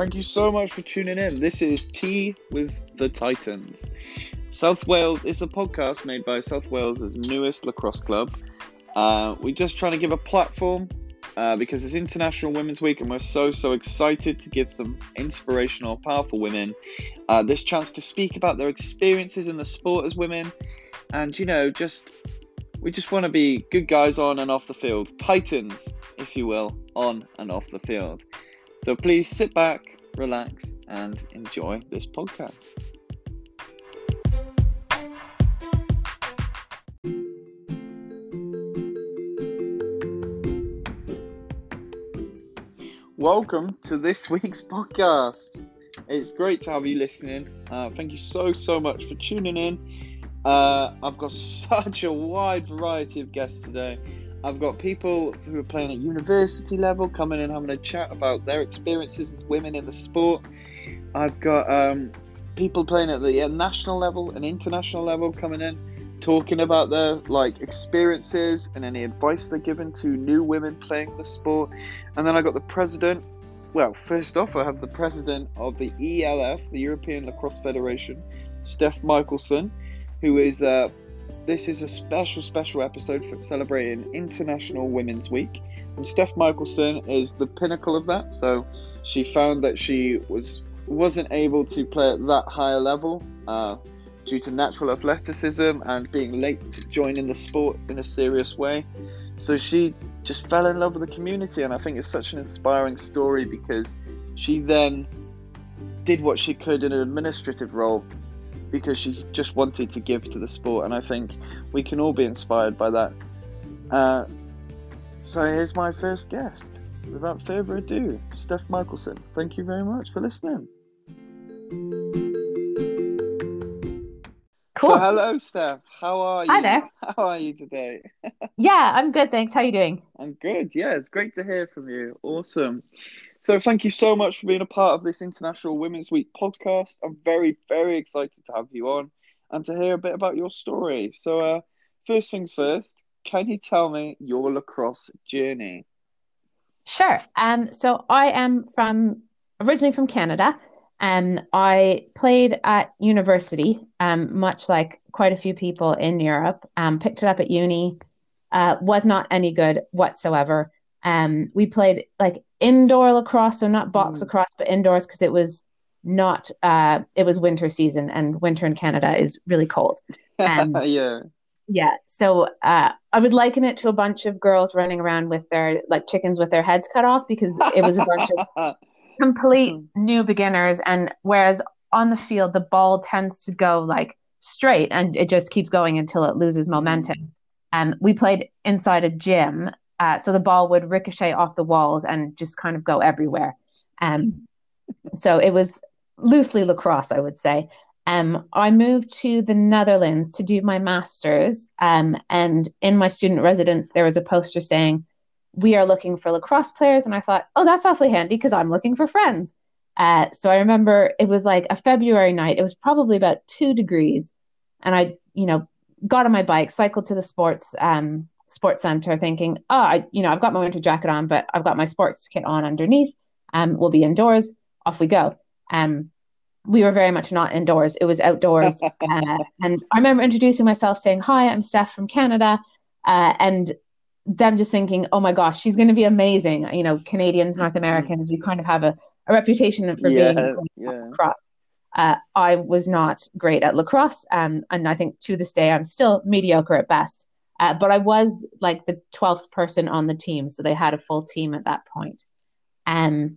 Thank you so much for tuning in. This is Tea with the Titans. South Wales is a podcast made by South Wales' newest lacrosse club. Uh, we're just trying to give a platform uh, because it's International Women's Week and we're so, so excited to give some inspirational, powerful women uh, this chance to speak about their experiences in the sport as women. And, you know, just we just want to be good guys on and off the field, titans, if you will, on and off the field. So please sit back, relax, and enjoy this podcast. Welcome to this week's podcast. It's great to have you listening. Uh, thank you so, so much for tuning in. Uh, I've got such a wide variety of guests today. I've got people who are playing at university level coming in having a chat about their experiences as women in the sport. I've got um, people playing at the national level and international level coming in talking about their like experiences and any advice they're given to new women playing the sport. And then I got the president. Well, first off, I have the president of the ELF, the European Lacrosse Federation, Steph Michelson who is uh, this is a special special episode for celebrating International Women's Week, and Steph Michelson is the pinnacle of that. So she found that she was wasn't able to play at that higher level uh, due to natural athleticism and being late to joining the sport in a serious way. So she just fell in love with the community, and I think it's such an inspiring story because she then did what she could in an administrative role because she's just wanted to give to the sport, and I think we can all be inspired by that. Uh, so here's my first guest. Without further ado, Steph Michelson. Thank you very much for listening. Cool. So hello, Steph. How are you? Hi there. How are you today? yeah, I'm good. Thanks. How are you doing? I'm good. Yeah, it's great to hear from you. Awesome. So thank you so much for being a part of this International Women's Week podcast. I'm very, very excited to have you on and to hear a bit about your story. So, uh, first things first, can you tell me your lacrosse journey? Sure. Um, so I am from originally from Canada. and I played at university, um, much like quite a few people in Europe. Um, picked it up at uni. Uh, was not any good whatsoever. Um, we played like indoor lacrosse, so not box mm. lacrosse, but indoors because it was not. Uh, it was winter season, and winter in Canada is really cold. Um, yeah. Yeah. So uh, I would liken it to a bunch of girls running around with their like chickens with their heads cut off because it was a bunch of complete mm-hmm. new beginners. And whereas on the field, the ball tends to go like straight and it just keeps going until it loses mm. momentum. And um, we played inside a gym uh, so the ball would ricochet off the walls and just kind of go everywhere. Um, so it was loosely lacrosse, I would say. Um, I moved to the Netherlands to do my master's. Um, and in my student residence, there was a poster saying, We are looking for lacrosse players. And I thought, Oh, that's awfully handy because I'm looking for friends. Uh, so I remember it was like a February night. It was probably about two degrees. And I, you know, got on my bike, cycled to the sports um, sports center thinking, oh, I, you know, I've got my winter jacket on, but I've got my sports kit on underneath. Um, we'll be indoors. Off we go. Um, we were very much not indoors. It was outdoors. uh, and I remember introducing myself saying, hi, I'm Steph from Canada. Uh, and them just thinking, oh my gosh, she's going to be amazing. You know, Canadians, North Americans, we kind of have a, a reputation for yeah, being yeah. Uh, I was not great at lacrosse, um, and I think to this day I'm still mediocre at best. Uh, but I was like the 12th person on the team. So they had a full team at that point. Um,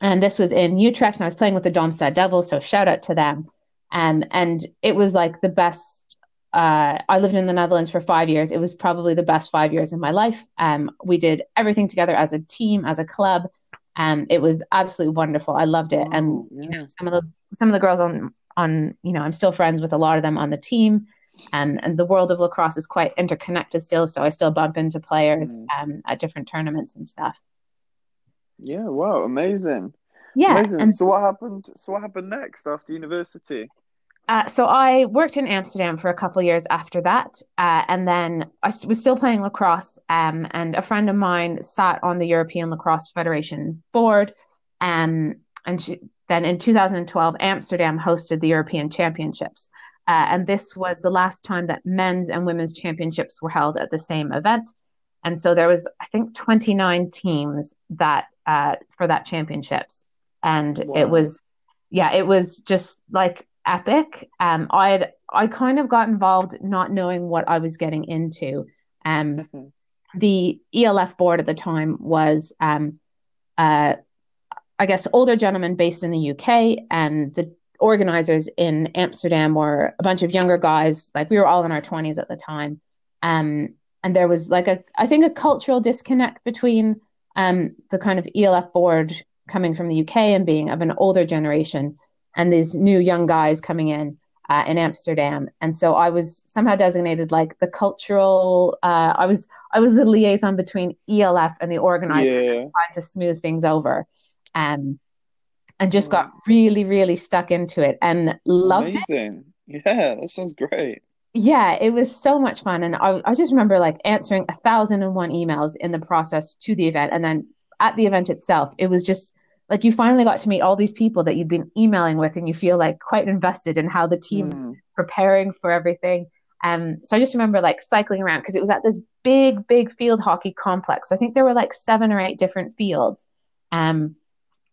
and this was in Utrecht, and I was playing with the Domstad Devils. So shout out to them. Um, and it was like the best. Uh, I lived in the Netherlands for five years. It was probably the best five years of my life. Um, we did everything together as a team, as a club. Um, it was absolutely wonderful. I loved it. And oh, you know, some of the some of the girls on on you know, I'm still friends with a lot of them on the team and and the world of lacrosse is quite interconnected still so i still bump into players mm. um, at different tournaments and stuff yeah wow amazing yeah amazing. And, so what happened so what happened next after university uh, so I worked in Amsterdam for a couple years after that, uh, and then I was still playing lacrosse. Um, and a friend of mine sat on the European Lacrosse Federation board, um, and she, then in 2012, Amsterdam hosted the European Championships. Uh, and this was the last time that men's and women's championships were held at the same event. And so there was, I think, 29 teams that uh, for that championships, and wow. it was, yeah, it was just like epic. Um, I had I kind of got involved not knowing what I was getting into. Um, mm-hmm. the ELF board at the time was um, uh, I guess, older gentlemen based in the UK, and the organizers in Amsterdam were a bunch of younger guys. Like we were all in our 20s at the time. Um, and there was like a, I think, a cultural disconnect between um, the kind of ELF board coming from the UK and being of an older generation and these new young guys coming in. Uh, in Amsterdam, and so I was somehow designated like the cultural. Uh, I was I was the liaison between ELF and the organizers, yeah. trying to smooth things over um, and just got really, really stuck into it and loved Amazing. it. Yeah, that sounds great. Yeah, it was so much fun. And I, I just remember like answering a thousand and one emails in the process to the event. And then at the event itself, it was just like you finally got to meet all these people that you'd been emailing with and you feel like quite invested in how the team mm. preparing for everything. Um, so I just remember like cycling around because it was at this big, big field hockey complex. So I think there were like seven or eight different fields. Um,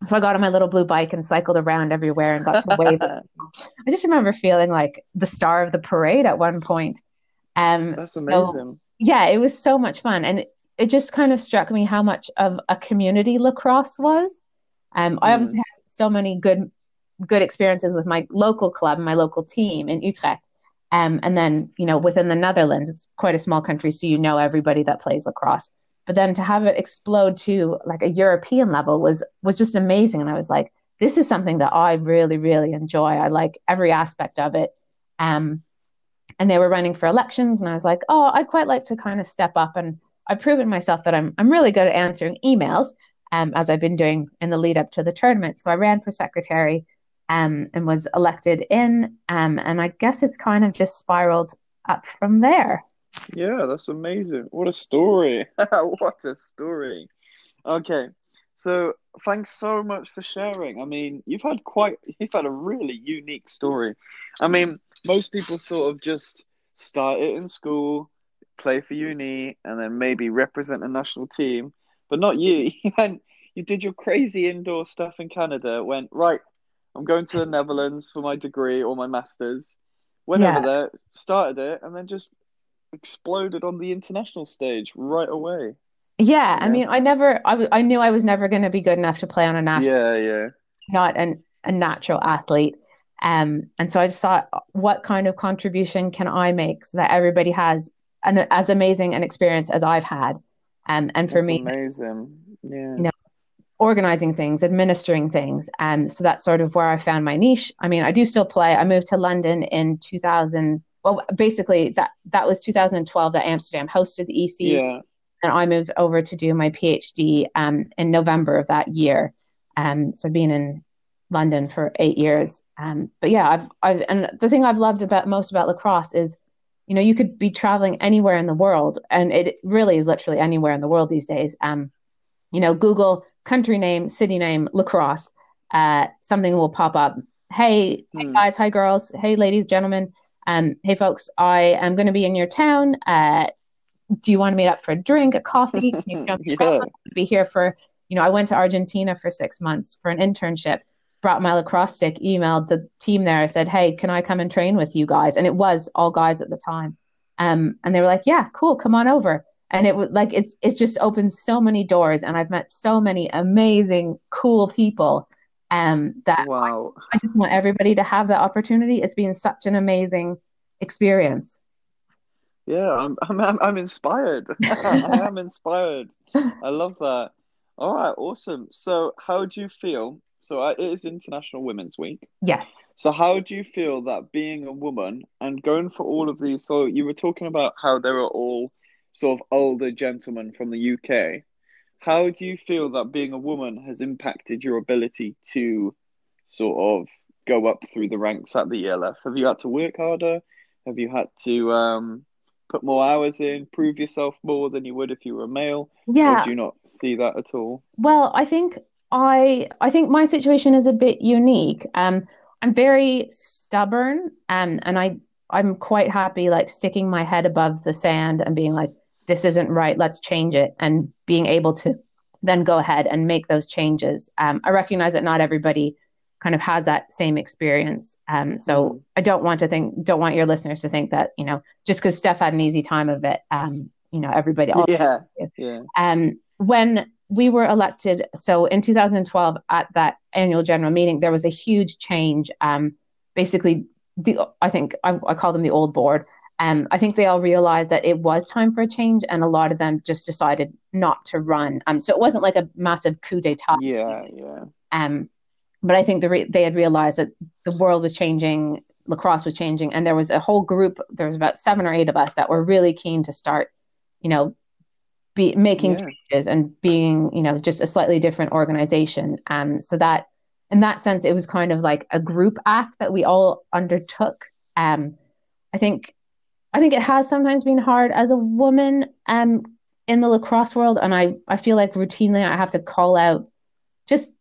so I got on my little blue bike and cycled around everywhere and got to wave. I just remember feeling like the star of the parade at one point. Um, That's amazing. So, yeah, it was so much fun, and it, it, just kind of struck me how much of a community lacrosse was. Um, mm. I obviously had so many good good experiences with my local club and my local team in Utrecht. Um, and then, you know, within the Netherlands, it's quite a small country, so you know everybody that plays lacrosse but then to have it explode to like a European level was was just amazing. And I was like, this is something that I really, really enjoy. I like every aspect of it. Um, and they were running for elections, and I was like, oh, I'd quite like to kind of step up. And I've proven myself that I'm I'm really good at answering emails, um, as I've been doing in the lead up to the tournament. So I ran for secretary, um, and was elected in. Um, and I guess it's kind of just spiraled up from there. Yeah, that's amazing. What a story. what a story. Okay. So thanks so much for sharing. I mean, you've had quite you've had a really unique story. I mean, most people sort of just start it in school, play for uni, and then maybe represent a national team. But not you. You went you did your crazy indoor stuff in Canada, went, right, I'm going to the Netherlands for my degree or my masters. Went yeah. over there, started it, and then just exploded on the international stage right away. Yeah, yeah. I mean, I never, I, w- I knew I was never going to be good enough to play on a national. Yeah, yeah. Not an, a natural athlete. Um, and so I just thought, what kind of contribution can I make so that everybody has an as amazing an experience as I've had? Um, and for that's me, amazing. Yeah. You know, organizing things, administering things. And um, so that's sort of where I found my niche. I mean, I do still play. I moved to London in 2000 well, basically that that was 2012 that Amsterdam hosted the ECs, yeah. and I moved over to do my PhD um, in November of that year. Um, so being in London for eight years. Um, but yeah, I've I've and the thing I've loved about most about lacrosse is, you know, you could be traveling anywhere in the world, and it really is literally anywhere in the world these days. Um, you know, Google country name, city name, lacrosse, uh, something will pop up. Hey, hmm. hey guys, hi girls, hey ladies, gentlemen um, hey folks, I am going to be in your town. Uh, do you want to meet up for a drink, a coffee? Can you jump yeah. Be here for, you know, I went to Argentina for six months for an internship, brought my lacrosse stick, emailed the team there. I said, hey, can I come and train with you guys? And it was all guys at the time. Um, and they were like, yeah, cool, come on over. And it was like, it's, it's just opened so many doors and I've met so many amazing, cool people um, that wow. I, I just want everybody to have that opportunity. It's been such an amazing experience. Yeah, I'm I'm I'm inspired. I am inspired. I love that. All right, awesome. So, how do you feel? So, uh, it is International Women's Week. Yes. So, how do you feel that being a woman and going for all of these? So, you were talking about how there are all sort of older gentlemen from the UK. How do you feel that being a woman has impacted your ability to sort of go up through the ranks at the ELF? Have you had to work harder? Have you had to um, put more hours in, prove yourself more than you would if you were a male? Yeah. Or do you not see that at all? Well, I think I I think my situation is a bit unique. Um, I'm very stubborn, um, and I I'm quite happy like sticking my head above the sand and being like, this isn't right, let's change it, and being able to then go ahead and make those changes. Um, I recognize that not everybody kind of has that same experience. Um, so mm-hmm. I don't want to think, don't want your listeners to think that you know just because Steph had an easy time of it, um, you know everybody. Yeah, yeah. Um, when we were elected, so in 2012 at that annual general meeting, there was a huge change. Um, basically, the I think I, I call them the old board. Um, I think they all realized that it was time for a change, and a lot of them just decided not to run. Um, so it wasn't like a massive coup d'état. Yeah, yeah. Um, but I think the re- they had realized that the world was changing, lacrosse was changing, and there was a whole group. There was about seven or eight of us that were really keen to start, you know, be making yeah. changes and being, you know, just a slightly different organization. Um, so that in that sense, it was kind of like a group act that we all undertook. Um, I think, I think it has sometimes been hard as a woman, um, in the lacrosse world, and I, I feel like routinely I have to call out just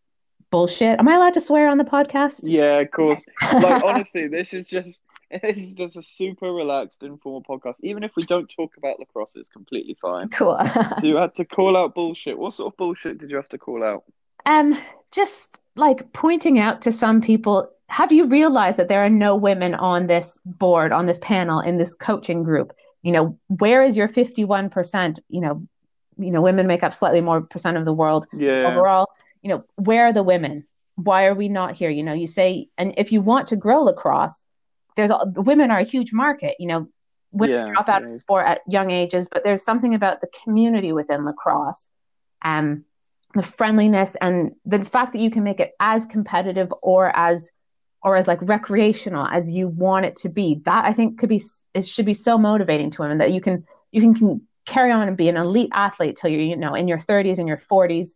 bullshit. Am I allowed to swear on the podcast? Yeah, of course. like honestly, this is just this is just a super relaxed, informal podcast. Even if we don't talk about lacrosse, it's completely fine. Cool. so you had to call out bullshit. What sort of bullshit did you have to call out? Um, just like pointing out to some people, have you realized that there are no women on this board, on this panel, in this coaching group? You know, where is your 51%? You know, you know, women make up slightly more percent of the world yeah. overall. You know, where are the women? Why are we not here? You know, you say, and if you want to grow lacrosse, there's women are a huge market. You know, women yeah, drop out right. of sport at young ages, but there's something about the community within lacrosse. Um, the friendliness and the fact that you can make it as competitive or as or as like recreational as you want it to be that i think could be it should be so motivating to women that you can you can, can carry on and be an elite athlete till you're you know in your 30s and your 40s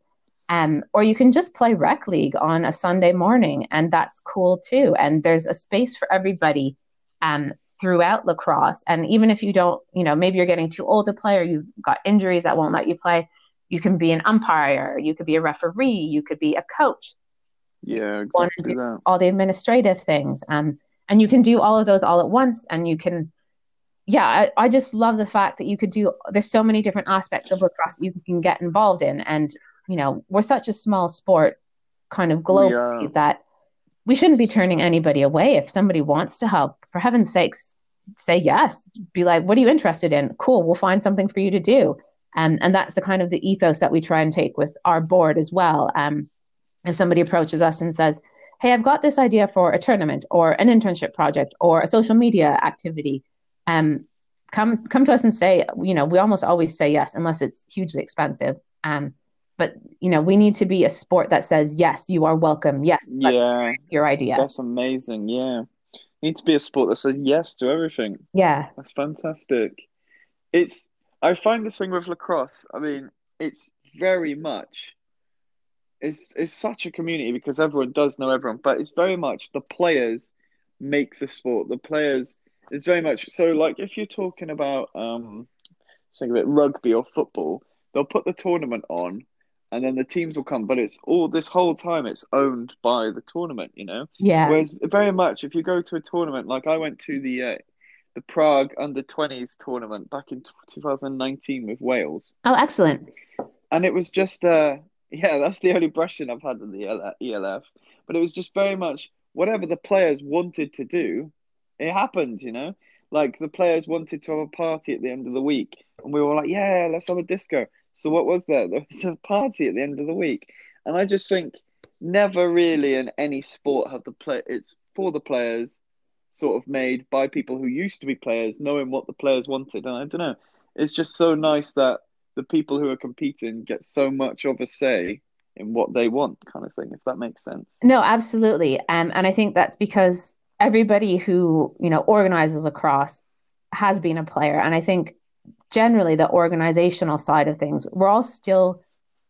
um, or you can just play rec league on a sunday morning and that's cool too. And there's a space for everybody um, throughout lacrosse. And even if you don't you know maybe you're getting too old to play or you've got injuries that won't let you play you can be an umpire, you could be a referee, you could be a coach. Yeah, exactly that. All the administrative things. Um, and you can do all of those all at once and you can yeah, I, I just love the fact that you could do there's so many different aspects of lacrosse you can get involved in. And, you know, we're such a small sport kind of globally that we shouldn't be turning anybody away. If somebody wants to help, for heaven's sakes, say yes. Be like, what are you interested in? Cool, we'll find something for you to do. Um, and that's the kind of the ethos that we try and take with our board as well. Um, if somebody approaches us and says, Hey, I've got this idea for a tournament or an internship project or a social media activity, um, come come to us and say, you know, we almost always say yes unless it's hugely expensive. Um, but you know, we need to be a sport that says yes, you are welcome. Yes, yeah, your idea. That's amazing. Yeah, need to be a sport that says yes to everything. Yeah, that's fantastic. It's I find the thing with lacrosse, I mean, it's very much it's it's such a community because everyone does know everyone, but it's very much the players make the sport. The players it's very much so like if you're talking about um think of it rugby or football, they'll put the tournament on and then the teams will come, but it's all this whole time it's owned by the tournament, you know? Yeah. Whereas very much if you go to a tournament, like I went to the uh, the Prague under 20s tournament back in 2019 with Wales. Oh, excellent. And it was just, uh, yeah, that's the only brushing I've had with the ELF. But it was just very much whatever the players wanted to do, it happened, you know? Like the players wanted to have a party at the end of the week. And we were like, yeah, let's have a disco. So what was there? There was a party at the end of the week. And I just think never really in any sport have the play, it's for the players sort of made by people who used to be players, knowing what the players wanted. And I don't know, it's just so nice that the people who are competing get so much of a say in what they want, kind of thing. If that makes sense. No, absolutely. Um, and I think that's because everybody who you know organizes across has been a player, and I think generally the organizational side of things, we're all still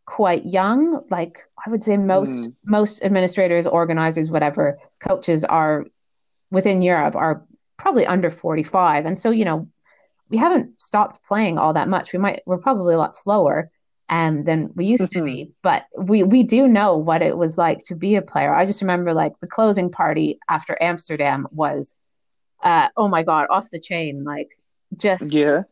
quite young like i would say most mm. most administrators organizers whatever coaches are within Europe are probably under 45. And so, you know, we haven't stopped playing all that much. We might, we're probably a lot slower. um, than we used to be. But we we do know what it was like to be a player. I just remember like the closing party after Amsterdam was, uh, oh my god, off the chain. Like just Yeah.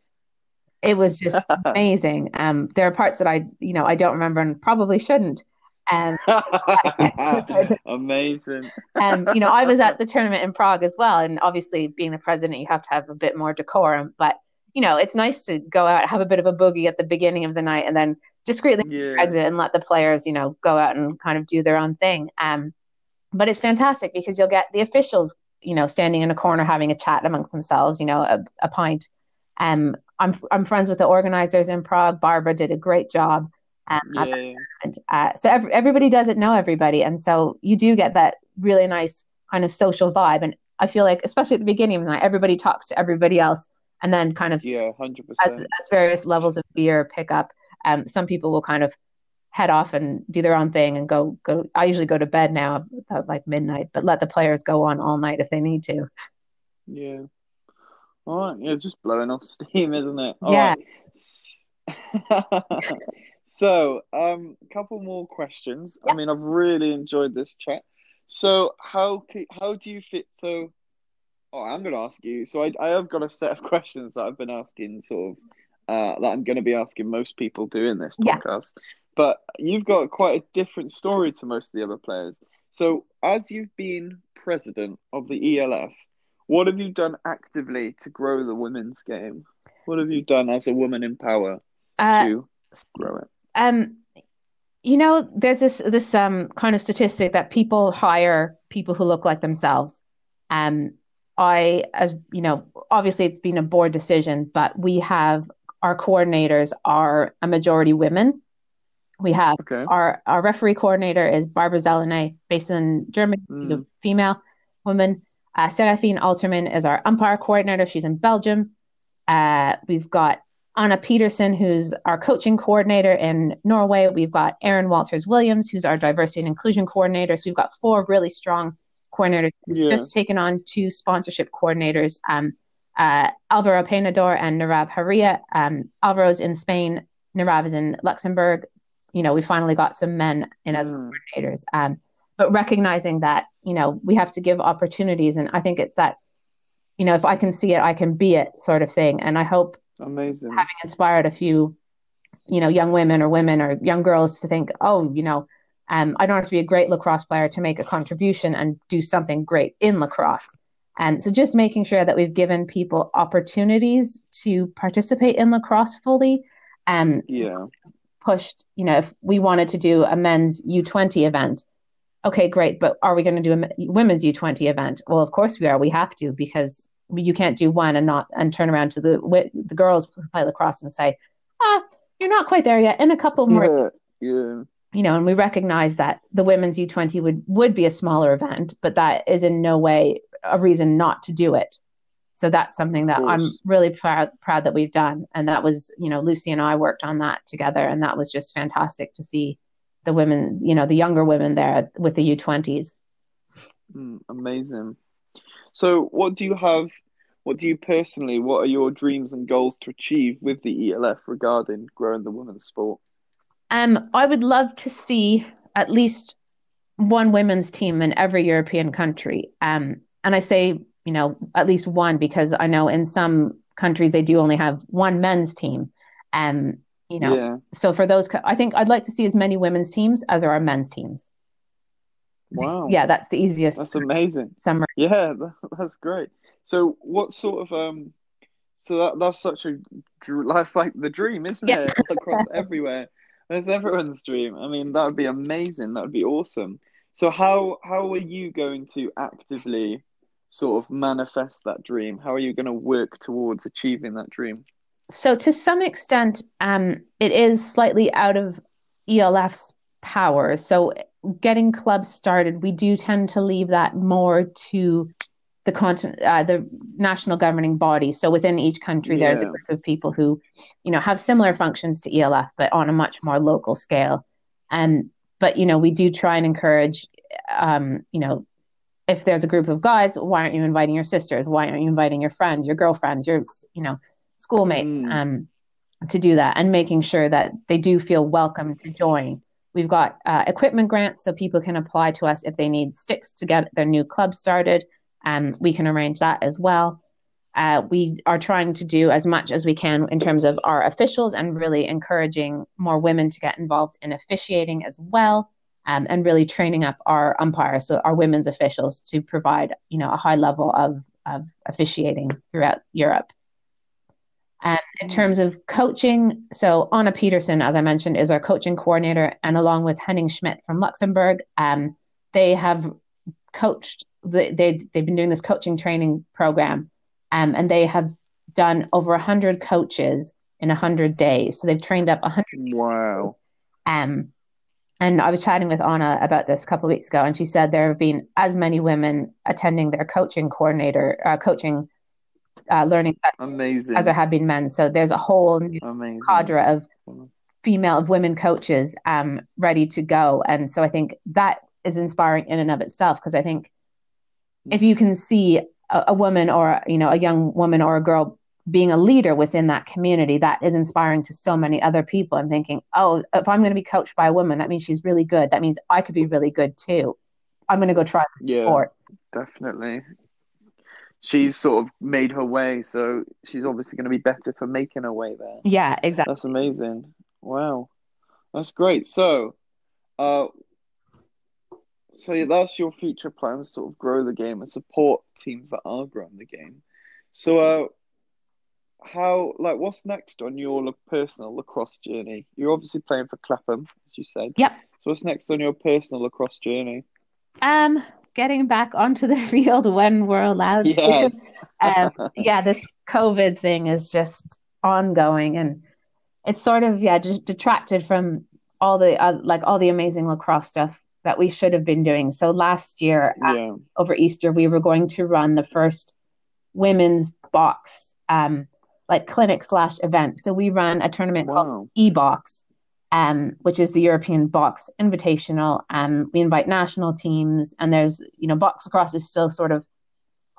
it was just amazing. Um, there are parts that I you know I don't remember and probably shouldn't. Um, Amazing. um, you know, I was at the tournament in Prague as well, and obviously, being the president, you have to have a bit more decorum. But you know, it's nice to go out, have a bit of a boogie at the beginning of the night, and then discreetly Yeah. exit and let the players, you know, go out and kind of do their own thing. Um, but it's fantastic because you'll get the officials, you know, standing in a corner having a chat amongst themselves, you know, a, a pint. Um, I'm I'm friends with the organizers in Prague. Barbara did a great job. Um, Yeah. and, uh, so every, everybody doesn't know everybody, and so you do get that really nice kind of social vibe. And I feel like, especially at the beginning of the night, everybody talks to everybody else, and then kind of Yeah. hundred percent as various levels of beer pick up, um, some people will kind of head off and do their own thing and go go. I usually go to bed now about like midnight, but let the players go on all night if they need to. Yeah. All right. Yeah, just blowing off steam, isn't it? All Yeah. right. So, um, a couple more questions. I mean, I've really enjoyed this chat. So, how how do you fit? So, oh, I'm going to ask you. So, I I have got a set of questions that I've been asking, sort of, uh, that I'm going to be asking most people doing this Yeah. podcast. But you've got quite a different story to most of the other players. So, as you've been president of the ELF, what have you done actively to grow the women's game? What have you done as a woman in power Uh, to grow it? Um, you know, there's this this um kind of statistic that people hire people who look like themselves. Um, I, as you know, obviously it's been a board decision, but we have our coordinators are a majority women. We have Okay. our our referee coordinator is Barbara Zelene, based in Germany. She's a Mm. female woman. Uh, Serafine Alterman is our umpire coordinator. She's in Belgium. Uh, we've got Anna Peterson, who's our coaching coordinator in Norway. We've got Erin Walters Williams, who's our diversity and inclusion coordinator. So we've got four really strong coordinators. Yeah. just taken on two sponsorship coordinators, um, uh, Alvaro Penador and Narab Haria. Um, Alvaro's in Spain, Narab is in Luxembourg. You know, we finally got some men in as Mm. coordinators. Um, but recognizing that, you know, we have to give opportunities. And I think it's that, you know, if I can see it, I can be it sort of thing. And I hope Amazing. having inspired a few, you know, young women or women or young girls to think, oh, you know, um, I don't have to be a great lacrosse player to make a contribution and do something great in lacrosse. And so just making sure that we've given people opportunities to participate in lacrosse fully. Um, Yeah. pushed, you know, if we wanted to do a men's U20 event, okay, great, but are we going to do a women's U20 event? Well, of course we are. We have to because you can't do one and not and turn around to the the girls who play lacrosse and say, ah, you're not quite there yet. In a couple more, Yeah. Yeah. You know, and we recognize that the women's U20 would would be a smaller event, but that is in no way a reason not to do it. So that's something that I'm really proud proud that we've done, and that was, you know, Lucy and I worked on that together, and that was just fantastic to see the women, you know, the younger women there with the U20s. Mm, amazing. So, what do you have? What do you personally? What are your dreams and goals to achieve with the ELF regarding growing the women's sport? Um, I would love to see at least one women's team in every European country. Um, and I say, you know, at least one because I know in some countries they do only have one men's team. Um, you know, Yeah. so for those, I think I'd like to see as many women's teams as there are men's teams. Wow. Yeah, that's the easiest That's amazing. summary. Yeah, that's great. So, what sort of um? So that that's such a that's like the dream, isn't Yeah. it? Across everywhere. That's everyone's dream. I mean, that would be amazing. That would be awesome. So how how are you going to actively sort of manifest that dream? How are you going to work towards achieving that dream? So to some extent, um, it is slightly out of ELF's power. So getting clubs started, we do tend to leave that more to the uh, the national governing body. So within each country, there's a group of people who, you know, have similar functions to ELF, but on a much more local scale. And but you know, we do try and encourage, um, you know, if there's a group of guys, why aren't you inviting your sisters? Why aren't you inviting your friends, your girlfriends, your, you know, schoolmates? Mm. Um, to do that and making sure that they do feel welcome to join. We've got uh, equipment grants so people can apply to us if they need sticks to get their new club started. And we can arrange that as well. Uh, we are trying to do as much as we can in terms of our officials and really encouraging more women to get involved in officiating as well. Um, and really training up our umpires, so our women's officials, to provide you know a high level of, of officiating throughout Europe. And in terms of coaching, so Anna Peterson, as I mentioned, is our coaching coordinator, and along with Henning Schmidt from Luxembourg, um, they have coached. The, they they've been doing this coaching training program, um, and they have done over hundred coaches in hundred days. So they've trained up hundred. Wow. Um, and I was chatting with Anna about this a couple of weeks ago, and she said there have been as many women attending their coaching coordinator, uh, coaching uh, learning Amazing. as there have been men. So there's a whole new Amazing. cadre of female of women coaches um, ready to go, and so I think that is inspiring in and of itself because I think if you can see a, a woman or you know a young woman or a girl being a leader within that community that is inspiring to so many other people and thinking oh if i'm going to be coached by a woman that means she's really good that means i could be really good too i'm going to go try Yeah, sport definitely. She's sort of made her way, so she's obviously going to be better for making her way there. yeah exactly That's amazing. Wow. That's great. So, uh, so yeah, that's your future plans, sort of grow the game and support teams that are growing the game. So, uh, how, like, what's next on your personal lacrosse journey? You're obviously playing for Clapham, as you said. Yep. So, what's next on your personal lacrosse journey? um getting back onto the field when we're allowed Yes. to um, yeah this covid thing is just ongoing and it's sort of yeah just detracted from all the uh, like all the amazing lacrosse stuff that we should have been doing so last year uh, Yeah. over Easter, we were going to run the first women's box, um, like clinic slash event. So we ran a tournament called Wow. eBox, um, which is the European Box Invitational. Um, we invite national teams, and there's you know box across is still sort of,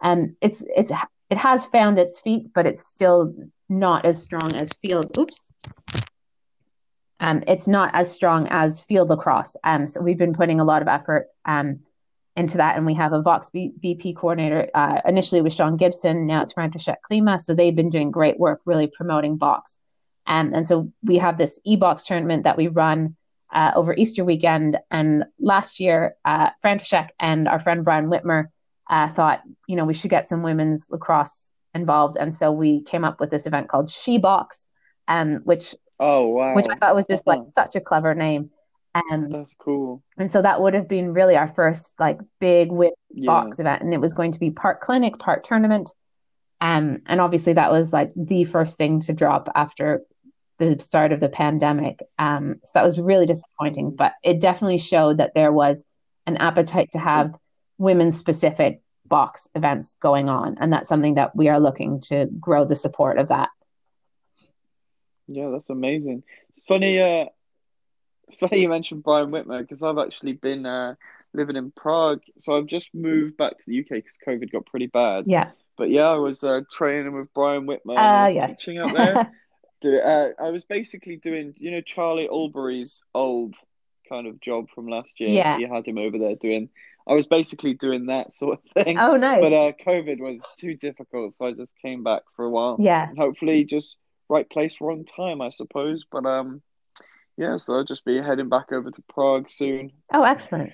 um, it's it's it has found its feet, but it's still not as strong as field. Oops. Um, it's not as strong as field lacrosse. Um, so we've been putting a lot of effort um, into that, and we have a box v- VP coordinator. Uh, initially with Sean Gibson, now it's František Klima. So they've been doing great work, really promoting box. Um, and so we have this e-box tournament that we run uh, over Easter weekend. And last year, uh, František and our friend Brian Whitmer uh, thought, you know, we should get some women's lacrosse involved, and so we came up with this event called She Box, um, which Oh, wow. which I thought was just like Uh-huh. such a clever name. Um, That's cool. and so that would have been really our first like big win Yeah. box event, and it was going to be part clinic, part tournament. Um, and obviously that was like the first thing to drop after the start of the pandemic. Um, so that was really disappointing, but it definitely showed that there was an appetite to have women specific box events going on, and that's something that we are looking to grow the support of that. Yeah, that's amazing. It's funny, uh, it's funny you mentioned Brian Whitmer because I've actually been uh, living in Prague. So I've just moved back to the UK because COVID got pretty bad. Yeah. But yeah, I was uh, training with Brian Whitmer. was yes. teaching out there. Do, uh, I was basically doing, you know, Charlie Albury's old kind of job from last year. Yeah. You had him over there doing. I was basically doing that sort of thing. Oh, nice. But uh, COVID was too difficult, so I just came back for a while. yeah. And hopefully just right place, wrong time, I suppose. But um, yeah, so I'll just be heading back over to Prague soon. Oh, excellent.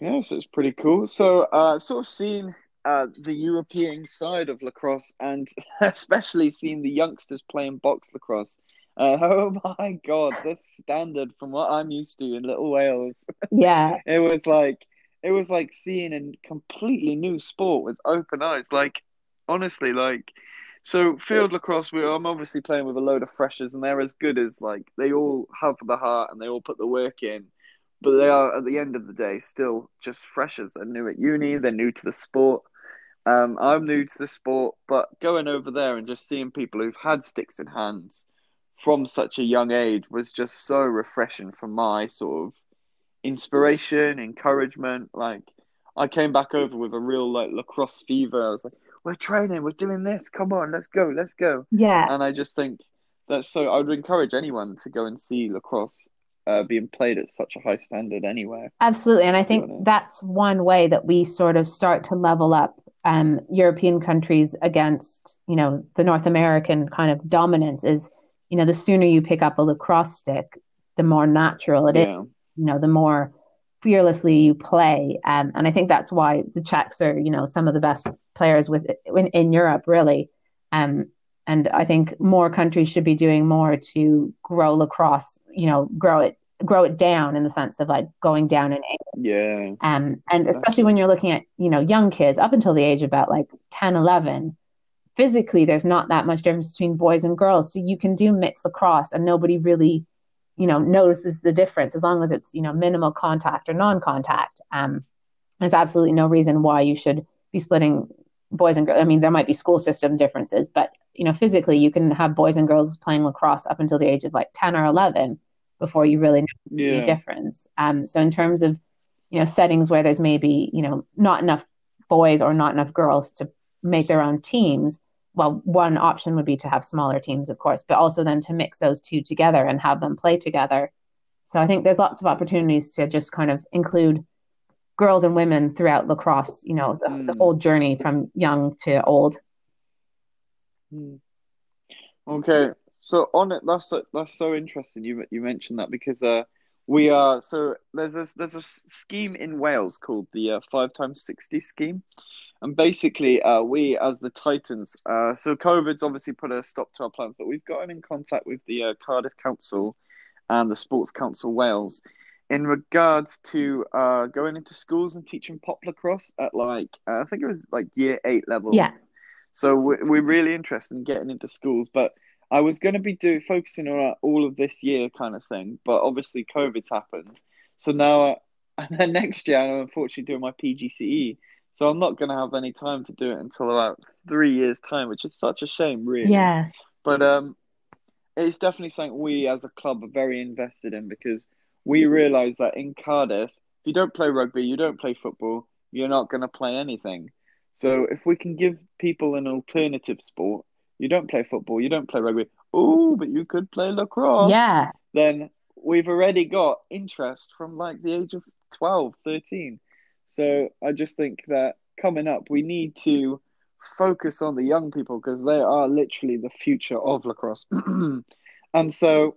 Yeah, so it's pretty cool. So uh, I've sort of seen uh, the European side of lacrosse, and especially seen the youngsters playing box lacrosse. Uh, oh my God, the standard from what I'm used to in Little Wales. Yeah. It was like it was like seeing a completely new sport with open eyes. Like honestly, like so field lacrosse. We I'm obviously playing with a load of freshers, and they're as good as like they all have the heart and they all put the work in. But they are at the end of the day still just freshers. They're new at uni. They're new to the sport. Um, I'm new to the sport, but going over there and just seeing people who've had sticks in hands from such a young age was just so refreshing for my sort of inspiration, encouragement. Like I came back over with a real like lacrosse fever. I was like, "We're training, we're doing this. Come on, let's go, let's go." Yeah. And I just think that's so. I would encourage anyone to go and see lacrosse uh, being played at such a high standard anywhere. Absolutely, and I think that's one way that we sort of start to level up um, European countries against you know the North American kind of dominance. Is you know the sooner you pick up a lacrosse stick, the more natural it yeah. is. You know, the more fearlessly you play, um, and I think that's why the Czechs are you know some of the best players with in, in Europe, really. Um, and I think more countries should be doing more to grow lacrosse, you know, grow it grow it down in the sense of like going down in age. Yeah. Um, and especially when you're looking at, you know, young kids up until the age of about like 10, 11, physically there's not that much difference between boys and girls. So you can do mixed lacrosse and nobody really, you know, notices the difference as long as it's, you know, minimal contact or non-contact. Um, there's absolutely no reason why you should be splitting boys and girls. I mean, there might be school system differences, but you know, physically you can have boys and girls playing lacrosse up until the age of like 10 or 11 before you really know yeah. difference. Um, so in terms of, you know, settings where there's maybe, you know, not enough boys or not enough girls to make their own teams, well, one option would be to have smaller teams, of course, but also then to mix those two together and have them play together. So I think there's lots of opportunities to just kind of include girls and women throughout lacrosse, you know, the, mm. the whole journey from young to old. Mm. Okay, so on it, that's that's so interesting. You you mentioned that because uh, we are so there's a there's a scheme in Wales called the uh, five times sixty scheme, and basically uh, we as the Titans, uh, so COVID's obviously put a stop to our plans, but we've gotten in contact with the uh, Cardiff Council and the Sports Council Wales in regards to uh, going into schools and teaching pop lacrosse at like uh, I think it was like year eight level. Yeah. So we're, we're really interested in getting into schools, but I was going to be do focusing on all of this year kind of thing, but obviously COVID's happened. So now, and then next year, I'm unfortunately doing my PGCE. So I'm not going to have any time to do it until about three years' time, which is such a shame, really. Yeah. But um, it's definitely something we as a club are very invested in because we realise that in Cardiff, if you don't play rugby, you don't play football, you're not going to play anything. So if we can give people an alternative sport you don't play football, you don't play rugby. Oh, but you could play lacrosse. Yeah. Then we've already got interest from like the age of 12, 13. So I just think that coming up, we need to focus on the young people because they are literally the future of lacrosse. and so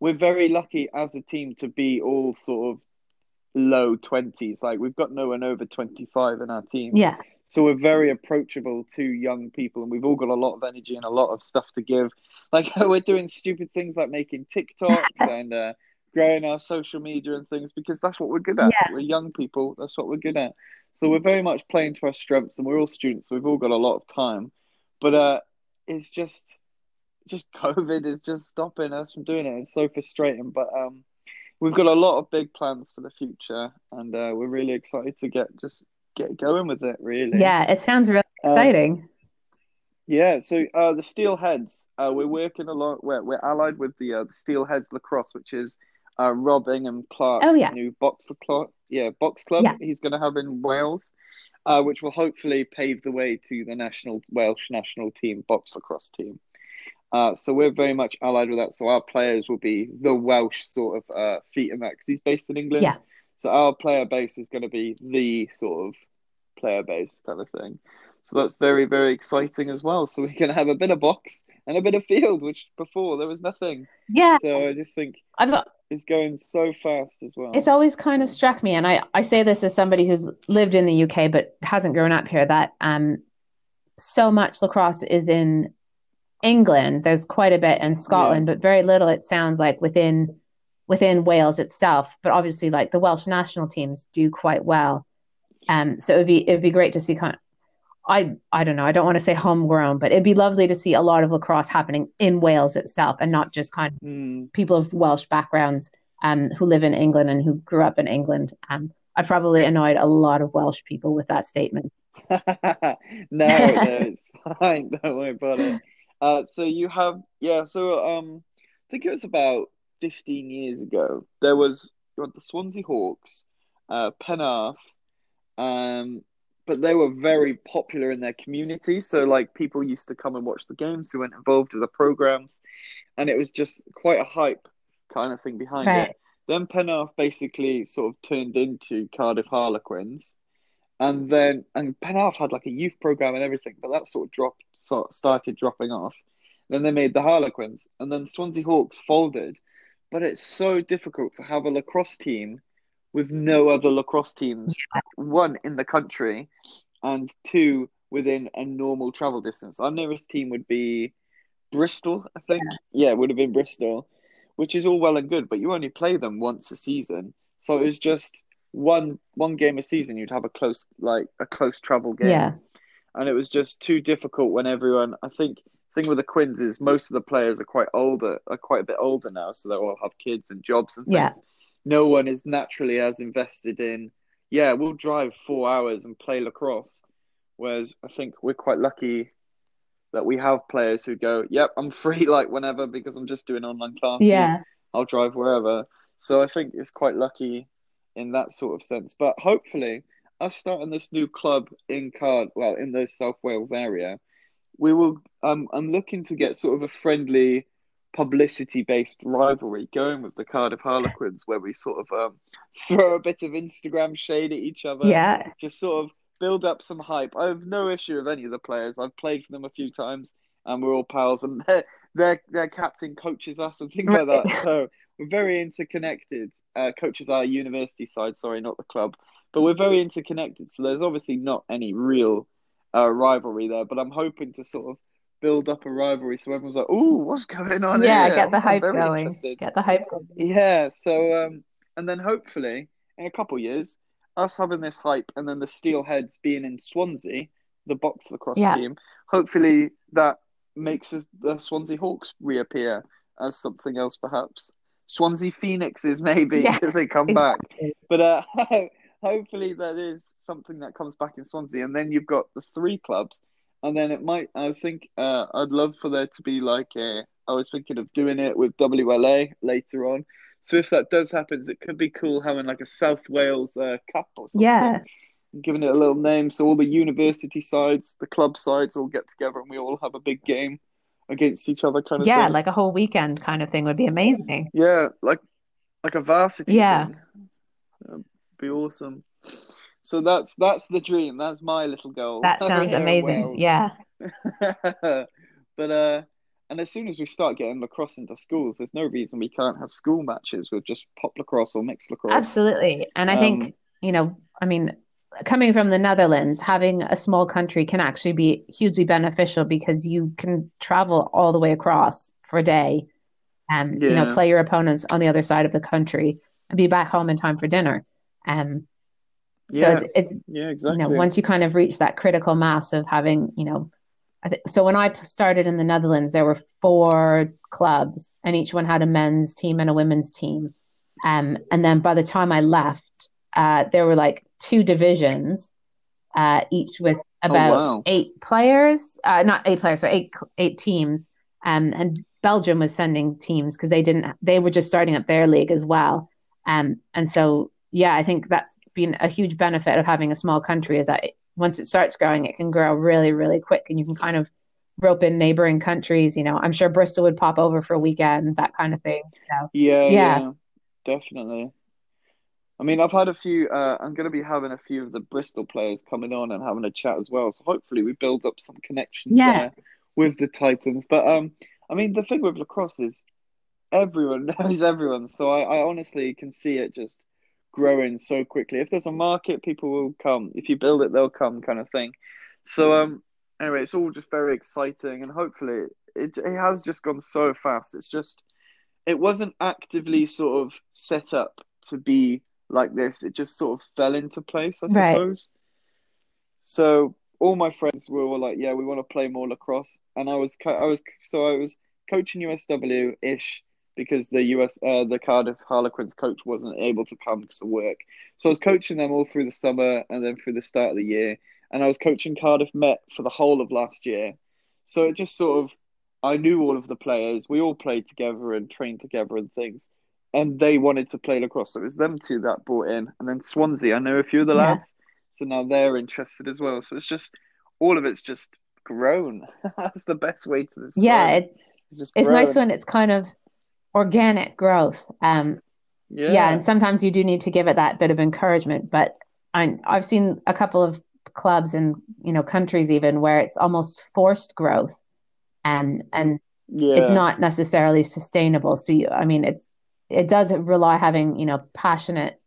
we're very lucky as a team to be all sort of low 20s. Like we've got no one over 25 in our team. Yeah. So we're very approachable to young people, and we've all got a lot of energy and a lot of stuff to give. Like we're doing stupid things like making TikToks and uh, growing our social media and things because that's what we're good at. Yeah. We're young people. That's what we're good at. So we're very much playing to our strengths, and we're all students. So we've all got a lot of time, but uh, it's just, just COVID is just stopping us from doing it. It's so frustrating, but um, we've got a lot of big plans for the future, and uh, we're really excited to get just get going with it. Really, yeah, it sounds really um, exciting. Um, yeah, so uh, the Steelheads, uh, we're working along. We're, we're allied with the uh, the Steelheads Lacrosse, which is uh, Rob Ingham Clark's oh, yeah. new box club. Yeah, box club. Yeah. He's going to have in Wales, uh, which will hopefully pave the way to the national Welsh national team box lacrosse team. Uh, so we're very much allied with that. So our players will be the Welsh sort of uh, feet and that because he's based in England. Yeah. So our player base is going to be the sort of player base kind of thing. So that's very, very exciting as well. So we can have a bit of box and a bit of field, which before there was nothing. Yeah. So I just think I've got, it's going so fast as well. It's always kind of struck me, and I, I say this as somebody who's lived in the UK but hasn't grown up here, that um so much lacrosse is in England, there's quite a bit in Scotland, yeah. but very little. It sounds like within within Wales itself. But obviously, like the Welsh national teams do quite well. Um, so it'd be it'd be great to see kind. I I don't know. I don't want to say homegrown, but it'd be lovely to see a lot of lacrosse happening in Wales itself, and not just kind of mm. people of Welsh backgrounds um, who live in England and who grew up in England. Um, I probably annoyed a lot of Welsh people with that statement. no, no, it's fine. Don't worry about it. Uh, so you have yeah. So um, I think it was about fifteen years ago. There was you had the Swansea Hawks, uh, Penarth, um, but they were very popular in their community. So like people used to come and watch the games who weren't involved with the programs, and it was just quite a hype kind of thing behind Right. it. Then Penarth basically sort of turned into Cardiff Harlequins, and then and Penarth had like a youth program and everything, but that sort of dropped, sort of started dropping off. Then they made the Harlequins, and then Swansea Hawks folded. But it's so difficult to have a lacrosse team with no other lacrosse teams, one in the country, and two within a normal travel distance. Our nearest team would be Bristol, I think. Yeah, it would have been Bristol, which is all well and good, but you only play them once a season. So it was just one one game a season. You'd have a close like a close travel game Yeah. and it was just too difficult when everyone. I think thing with the Quins is most of the players are quite older, are quite a bit older now, so they all have kids and jobs and things. Yeah. No one is naturally as invested in. Yeah, we'll drive four hours and play lacrosse, whereas I think we're quite lucky that we have players who go, "Yep, I'm free like whenever because I'm just doing online classes. Yeah. I'll drive wherever." So I think it's quite lucky in that sort of sense. But hopefully, us starting this new club in Card, well, in the South Wales area, we will. Um, I'm looking to get sort of a friendly, publicity-based rivalry going with the Cardiff Harlequins, where we sort of um, throw a bit of Instagram shade at each other. Yeah. Just sort of build up some hype. I have no issue with any of the players. I've played for them a few times, and we're all pals. And their their, their captain coaches us and things like that. So we're very interconnected. Uh, coaches our university side, sorry, not the club, but we're very interconnected. So there's obviously not any real uh, rivalry there. But I'm hoping to sort of build up a rivalry so everyone's like, "Oh, what's going on Yeah, here?" get the hype going. interested. Get the hype going. Yeah, so um, and then hopefully in a couple of years, us having this hype, and then the Steelheads being in Swansea, the box lacrosse Yeah. team, hopefully that makes us, the Swansea Hawks reappear as something else, perhaps. Swansea Phoenixes, maybe, Yeah, because they come back. But uh, hopefully that is something that comes back in Swansea, and then you've got the three clubs, and then it might. I think uh, I'd love for there to be like a. I was thinking of doing it with WLA later on. So if that does happen, it could be cool having like a South Wales uh, Cup or something. Yeah. Giving it a little name, so all the university sides, the club sides, all get together and we all have a big game against each other, kind of Yeah, thing. like a whole weekend kind of thing would be amazing. Yeah, like like a varsity Yeah. thing. That'd be awesome. So that's that's the dream. That's my little goal. That sounds amazing. Yeah. but uh, and as soon as we start getting lacrosse into schools, there's no reason we can't have school matches with just pop lacrosse or mixed lacrosse. Absolutely. And I Um, think, you know, I mean, coming from the Netherlands, having a small country can actually be hugely beneficial because you can travel all the way across for a day and, you know, play your opponents on the other side of the country and be back home in time for dinner. Um, so it's, it's, yeah, you exactly. know, once you kind of reach that critical mass of having, you know, I th- so when I started in the Netherlands, there were four clubs, and each one had a men's team and a women's team. Um, and then by the time I left, uh, there were like two divisions, uh, each with about Oh, wow. eight players, uh, not eight players, but eight eight teams. Um, and Belgium was sending teams because they didn't, they were just starting up their league as well. Um, and so yeah, I think that's been a huge benefit of having a small country is that it, once it starts growing, it can grow really, really quick, and you can kind of rope in neighboring countries. You know, I'm sure Bristol would pop over for a weekend, that kind of thing. So Yeah, Yeah. yeah, definitely. I mean, I've had a few. Uh, I'm going to be having a few of the Bristol players coming on and having a chat as well. So hopefully, we build up some connections Yeah. there with the Titans. But um, I mean, the thing with lacrosse is everyone knows everyone. So I, I honestly can see it just growing so quickly. If there's a market, people will come. If you build it, they'll come, kind of thing. So um, anyway, it's all just very exciting, and hopefully, it it has just gone so fast. It's just it wasn't actively sort of set up to be like this. It just sort of fell into place, I Right. suppose. So all my friends were all like, "Yeah, we want to play more lacrosse," and I was, I was, so I was coaching USW ish because the US, uh, the Cardiff Harlequins coach wasn't able to come because of work. So I was coaching them all through the summer and then through the start of the year, and I was coaching Cardiff Met for the whole of last year. So it just sort of, I knew all of the players. We all played together and trained together and things. And they wanted to play lacrosse. So it was them two that brought in. And then Swansea, I know a few of the Yeah. lads. so now they're interested as well. So it's just all of it's just grown. That's the best way to describe. Yeah, it. it, It's just it's nice when it's kind of organic growth. Um, yeah, Yeah. and sometimes you do need to give it that bit of encouragement. But I, I've seen a couple of clubs and you know countries even where it's almost forced growth, and and it's not necessarily sustainable. So you, I mean, it's it does rely having you know passionate,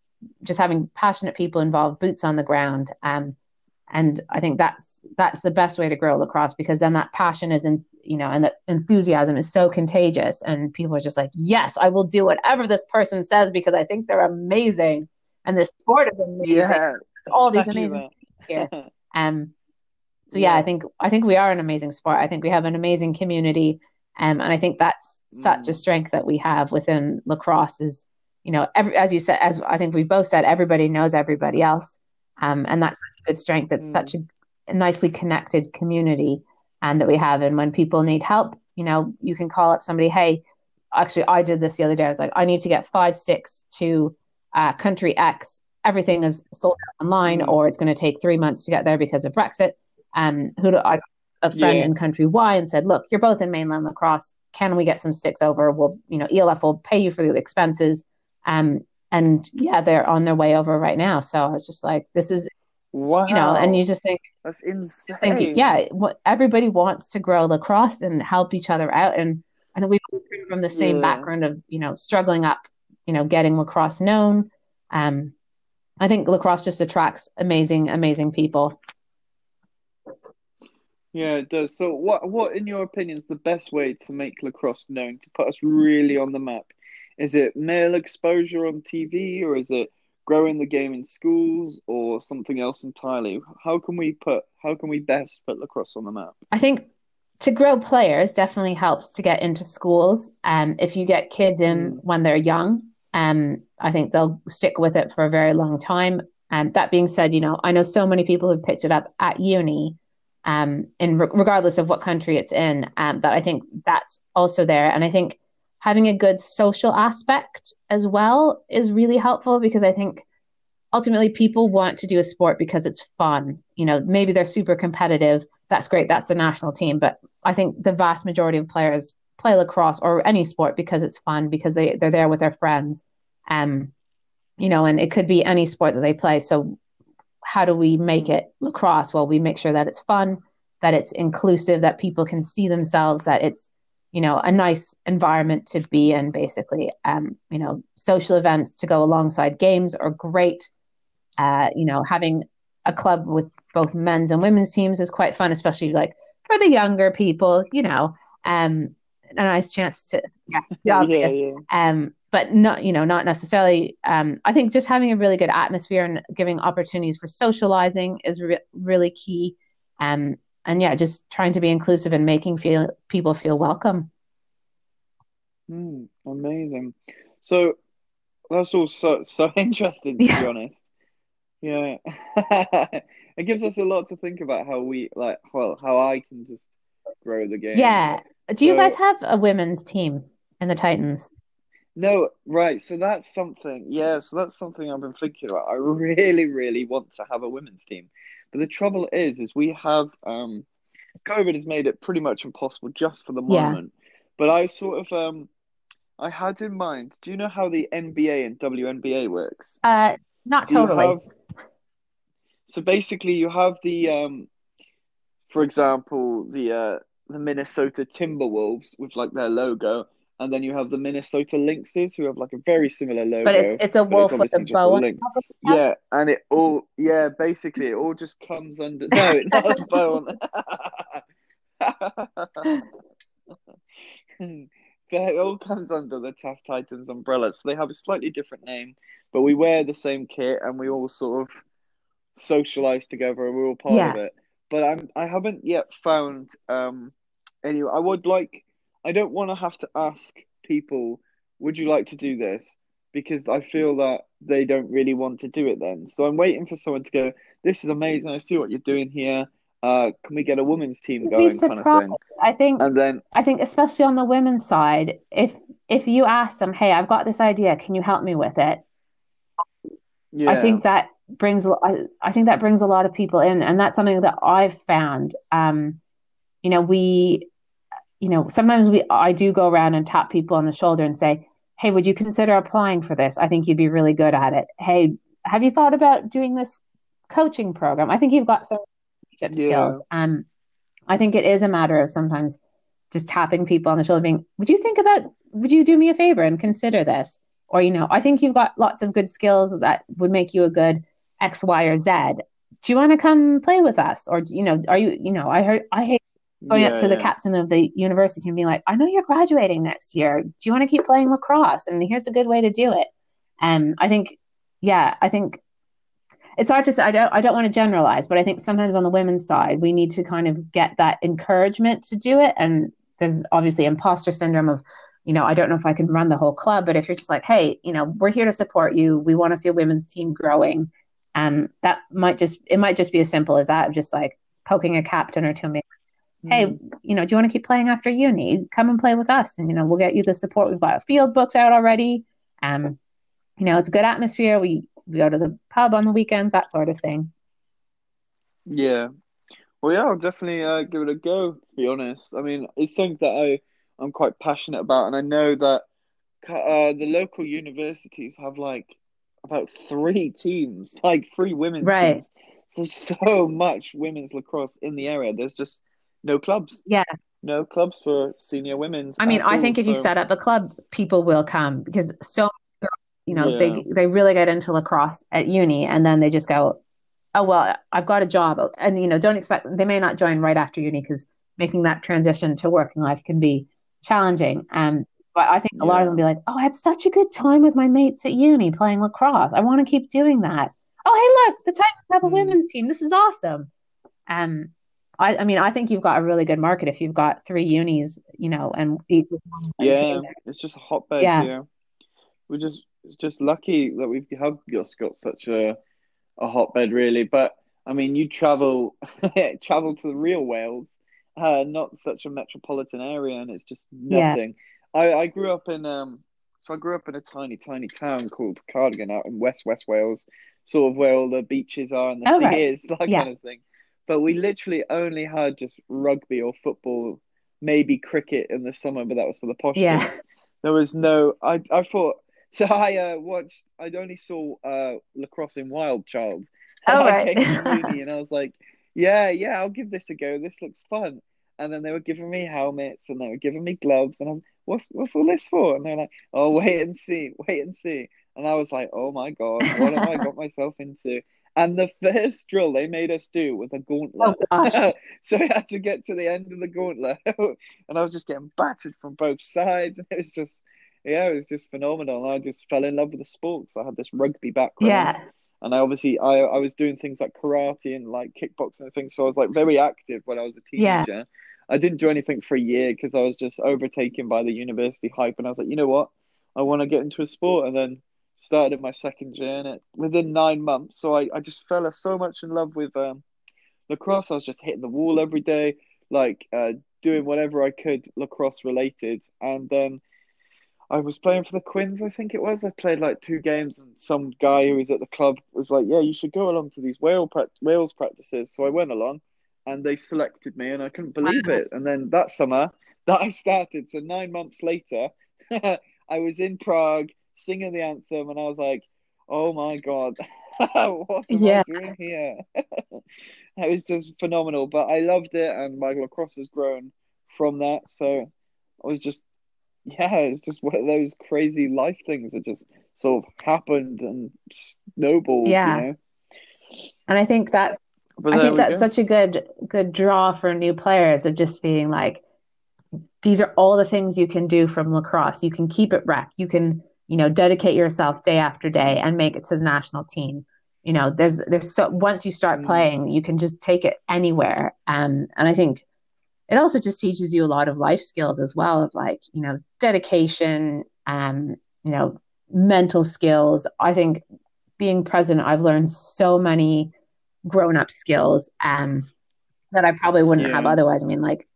just having passionate people involved, boots on the ground. Um, and I think that's that's the best way to grow lacrosse because then that passion is in you know and that enthusiasm is so contagious and people are just like yes I will do whatever this person says because I think they're amazing and this sport is amazing Yeah. all these Exactly amazing that. here um so yeah I think I think we are an amazing sport I think we have an amazing community um, and I think that's such a Mm. strength that we have within lacrosse is you know every as you said as I think we both said everybody knows everybody else um, and that's such a good strength. It's Mm. such a, a nicely connected community, and that we have. And when people need help, you know, you can call up somebody. Hey, actually, I did this the other day. I was like, I need to get five six to uh, country X. Everything is sold out online, Mm. or it's going to take three months to get there because of Brexit. Um, who do I? A friend Yeah. in country Y and said, look, you're both in mainland lacrosse. Can we get some sticks over? We'll, you know, ELF will pay you for the expenses. Um, and yeah, they're on their way over right now. So I was just like, this is, Wow. you know, and you just think, That's insane. think, yeah, what everybody wants to grow lacrosse and help each other out. And I think we come from the same Yeah. background of, you know, struggling up, you know, getting lacrosse known. Um, I think lacrosse just attracts amazing, amazing people. Yeah, it does. So, what, what, in your opinion, is the best way to make lacrosse known, to put us really on the map? Is it male exposure on TV, or is it growing the game in schools, or something else entirely? How can we put, how can we best put lacrosse on the map? I think to grow players definitely helps to get into schools. Um, if you get kids in Mm. when they're young, um, I think they'll stick with it for a very long time. And that being said, you know, I know so many people who've picked it up at uni, um, in re- regardless of what country it's in, um, that I think that's also there. And I think having a good social aspect as well is really helpful because I think ultimately people want to do a sport because it's fun. You know, maybe they're super competitive. That's great. That's the national team. But I think the vast majority of players play lacrosse or any sport because it's fun, because they, they're there with their friends. Um, you know, and it could be any sport that they play. So how do we make it lacrosse? Well, we make sure that it's fun, that it's inclusive, that people can see themselves, that it's, you know, a nice environment to be in, basically. Um, you know, social events to go alongside games are great. Uh, you know, having a club with both men's and women's teams is quite fun, especially like for the younger people, you know, um, a nice chance to, yeah, Yeah, obvious yeah. um, but not you know not necessarily um, i think just having a really good atmosphere and giving opportunities for socializing is re- really key um, and yeah just trying to be inclusive and making feel people feel welcome Mm, amazing. So that's all so so interesting to be honest. Yeah. It gives us a lot to think about how we like well how I can just grow the game. yeah do you So- guys have a women's team in the titans No, right, so that's something. Yeah, so that's something I've been thinking about. I really, really want to have a women's team. But the trouble is is we have um COVID has made it pretty much impossible just for the Yeah. moment. But I sort of um I had in mind, do you know how the NBA and WNBA works? uh not So totally have, so basically you have the um, for example, the uh, the Minnesota Timberwolves with like their logo, and then you have the Minnesota Lynxes who have like a very similar logo. but it's it's a wolf with a bow on lynx. top of its head. Yeah, and it all yeah, basically it all just comes under no, it not a bow on. It all comes under the Taff Titans umbrella. So they have a slightly different name, but we wear the same kit and we all sort of socialize together and we're all part of it. But I'm I haven't yet found um any I would like I don't want to have to ask people, would you like to do this? Because I feel that they don't really want to do it then. So I'm waiting for someone to go, This is amazing, I see what you're doing here. Uh, can we get a women's team going kind of thing? I think And then I think especially on the women's side, if if you ask them, "Hey, I've got this idea, can you help me with it?" yeah. I think that brings I, I think that brings a lot of people in and that's something that I've found um you know we you know sometimes we I do go around and tap people on the shoulder and say hey would you consider applying for this? I think you'd be really good at it. Hey have you thought about doing this coaching program? I think you've got some yeah. skills. Um I think it is a matter of sometimes just tapping people on the shoulder being would you think about would you do me a favor and consider this? Or you know i think you've got lots of good skills that would make you a good x y or z. Do you want to come play with us? Or you know are you you know i heard i hate going yeah, up to yeah. the captain of the university and being like i know you're graduating next year do you want to keep playing lacrosse and here's a good way to do it and um, i think yeah i think it's hard to say i don't i don't want to generalize but i think sometimes on the women's side we need to kind of get that encouragement to do it and there's obviously imposter syndrome of you know, I don't know if I can run the whole club, but if you're just like, hey, you know, we're here to support you. We want to see a women's team growing. Um, that might just it might just be as simple as that of just like poking a captain or two. Mm-hmm. Hey, you know, do you want to keep playing after uni? Come and play with us, and you know, we'll get you the support. We've got field books out already. Um, you know, it's a good atmosphere. We we go to the pub on the weekends, that sort of thing. Yeah, well, yeah, I'll definitely uh, give it a go. To be honest, I mean, it's something that I I'm quite passionate about, and I know that uh, the local universities have like about three teams, like three women's right. teams. So there's so much women's lacrosse in the area. There's just no clubs. Yeah. No clubs for senior women's. I mean, I think if you set up a club, people will come because so you know yeah. they they really get into lacrosse at uni and then they just go, oh well, I've got a job, and you know don't expect they may not join right after uni because making that transition to working life can be challenging. Um, but I think a yeah. lot of them will be like, "Oh, I had such a good time with my mates at uni playing lacrosse. I want to keep doing that." Oh, hey, look, the Titans have a mm. women's team. This is awesome. Um, I, I mean, I think you've got a really good market if you've got three unis, you know, and yeah, it's just a hotbed yeah. here. We're just it's just lucky that we've have just got such a a hotbed, really. But I mean, you travel travel to the real Wales uh, not such a metropolitan area, and it's just nothing. Yeah. I, I grew up in um, so I grew up in a tiny, tiny town called Cardigan out in West West Wales, sort of where all the beaches are and the oh, sea right. is, that yeah. kind of thing. But we literally only had just rugby or football, maybe cricket in the summer, but that was for the posh. Yeah. There was no. I I thought so. I uh, watched. I only saw uh, lacrosse in Wild Child. Oh, right. and I was like, yeah, yeah, I'll give this a go. This looks fun. And then they were giving me helmets and they were giving me gloves. And I was, what's, what's all this for? And they're like, oh, wait and see, wait and see. And I was like, oh my God, what have I got myself into? And the first drill they made us do was a gauntlet. Oh, so we had to get to the end of the gauntlet. and I was just getting battered from both sides. And it was just, yeah, it was just phenomenal. And I just fell in love with the sports. I had this rugby background. Yeah and I obviously I, I was doing things like karate and like kickboxing and things, so I was like very active when I was a teenager. Yeah. I didn't do anything for a year because I was just overtaken by the university hype, and I was like, you know what, I want to get into a sport, and then started my second year it within nine months. So I, I just fell so much in love with um, lacrosse. I was just hitting the wall every day, like uh, doing whatever I could lacrosse related, and then I was playing for the Quins, I think it was. I played like two games, and some guy who was at the club was like, "Yeah, you should go along to these Wales Wales practices." So I went along, and they selected me, and I couldn't believe it. And then that summer that I started, so nine months later, I was in Prague singing the anthem, and I was like, "Oh my god." what am yeah. I doing here? it was just phenomenal, but I loved it, and my lacrosse has grown from that. So I was just yeah, it's just one of those crazy life things that just sort of happened and snowballed. Yeah, you know? and I think that I think that's go. such a good good draw for new players of just being like, these are all the things you can do from lacrosse. You can keep it rec. You can you know dedicate yourself day after day and make it to the national team. You know, there's there's so once you start mm. playing, you can just take it anywhere. Um, and I think it also just teaches you a lot of life skills as well of like you know dedication um you know mental skills i think being present i've learned so many grown up skills um that i probably wouldn't yeah. have otherwise i mean like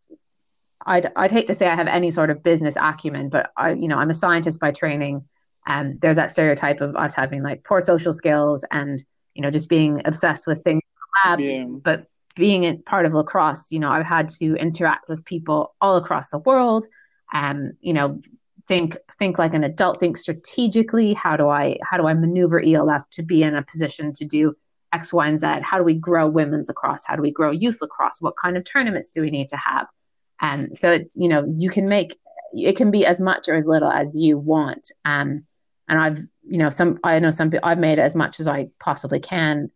I'd, I'd hate to say I have any sort of business acumen, but I, you know, I'm a scientist by training. And there's that stereotype of us having like poor social skills and, you know, just being obsessed with things in the lab. Yeah. But being a part of lacrosse, you know, I've had to interact with people all across the world. Um, you know, think think like an adult, think strategically. How do I how do I maneuver ELF to be in a position to do X, Y, and Z? How do we grow women's lacrosse? How do we grow youth lacrosse? What kind of tournaments do we need to have? And so, it, you know, you can make it can be as much or as little as you want. Um, and I've, you know, some I know some I've made as much as I possibly can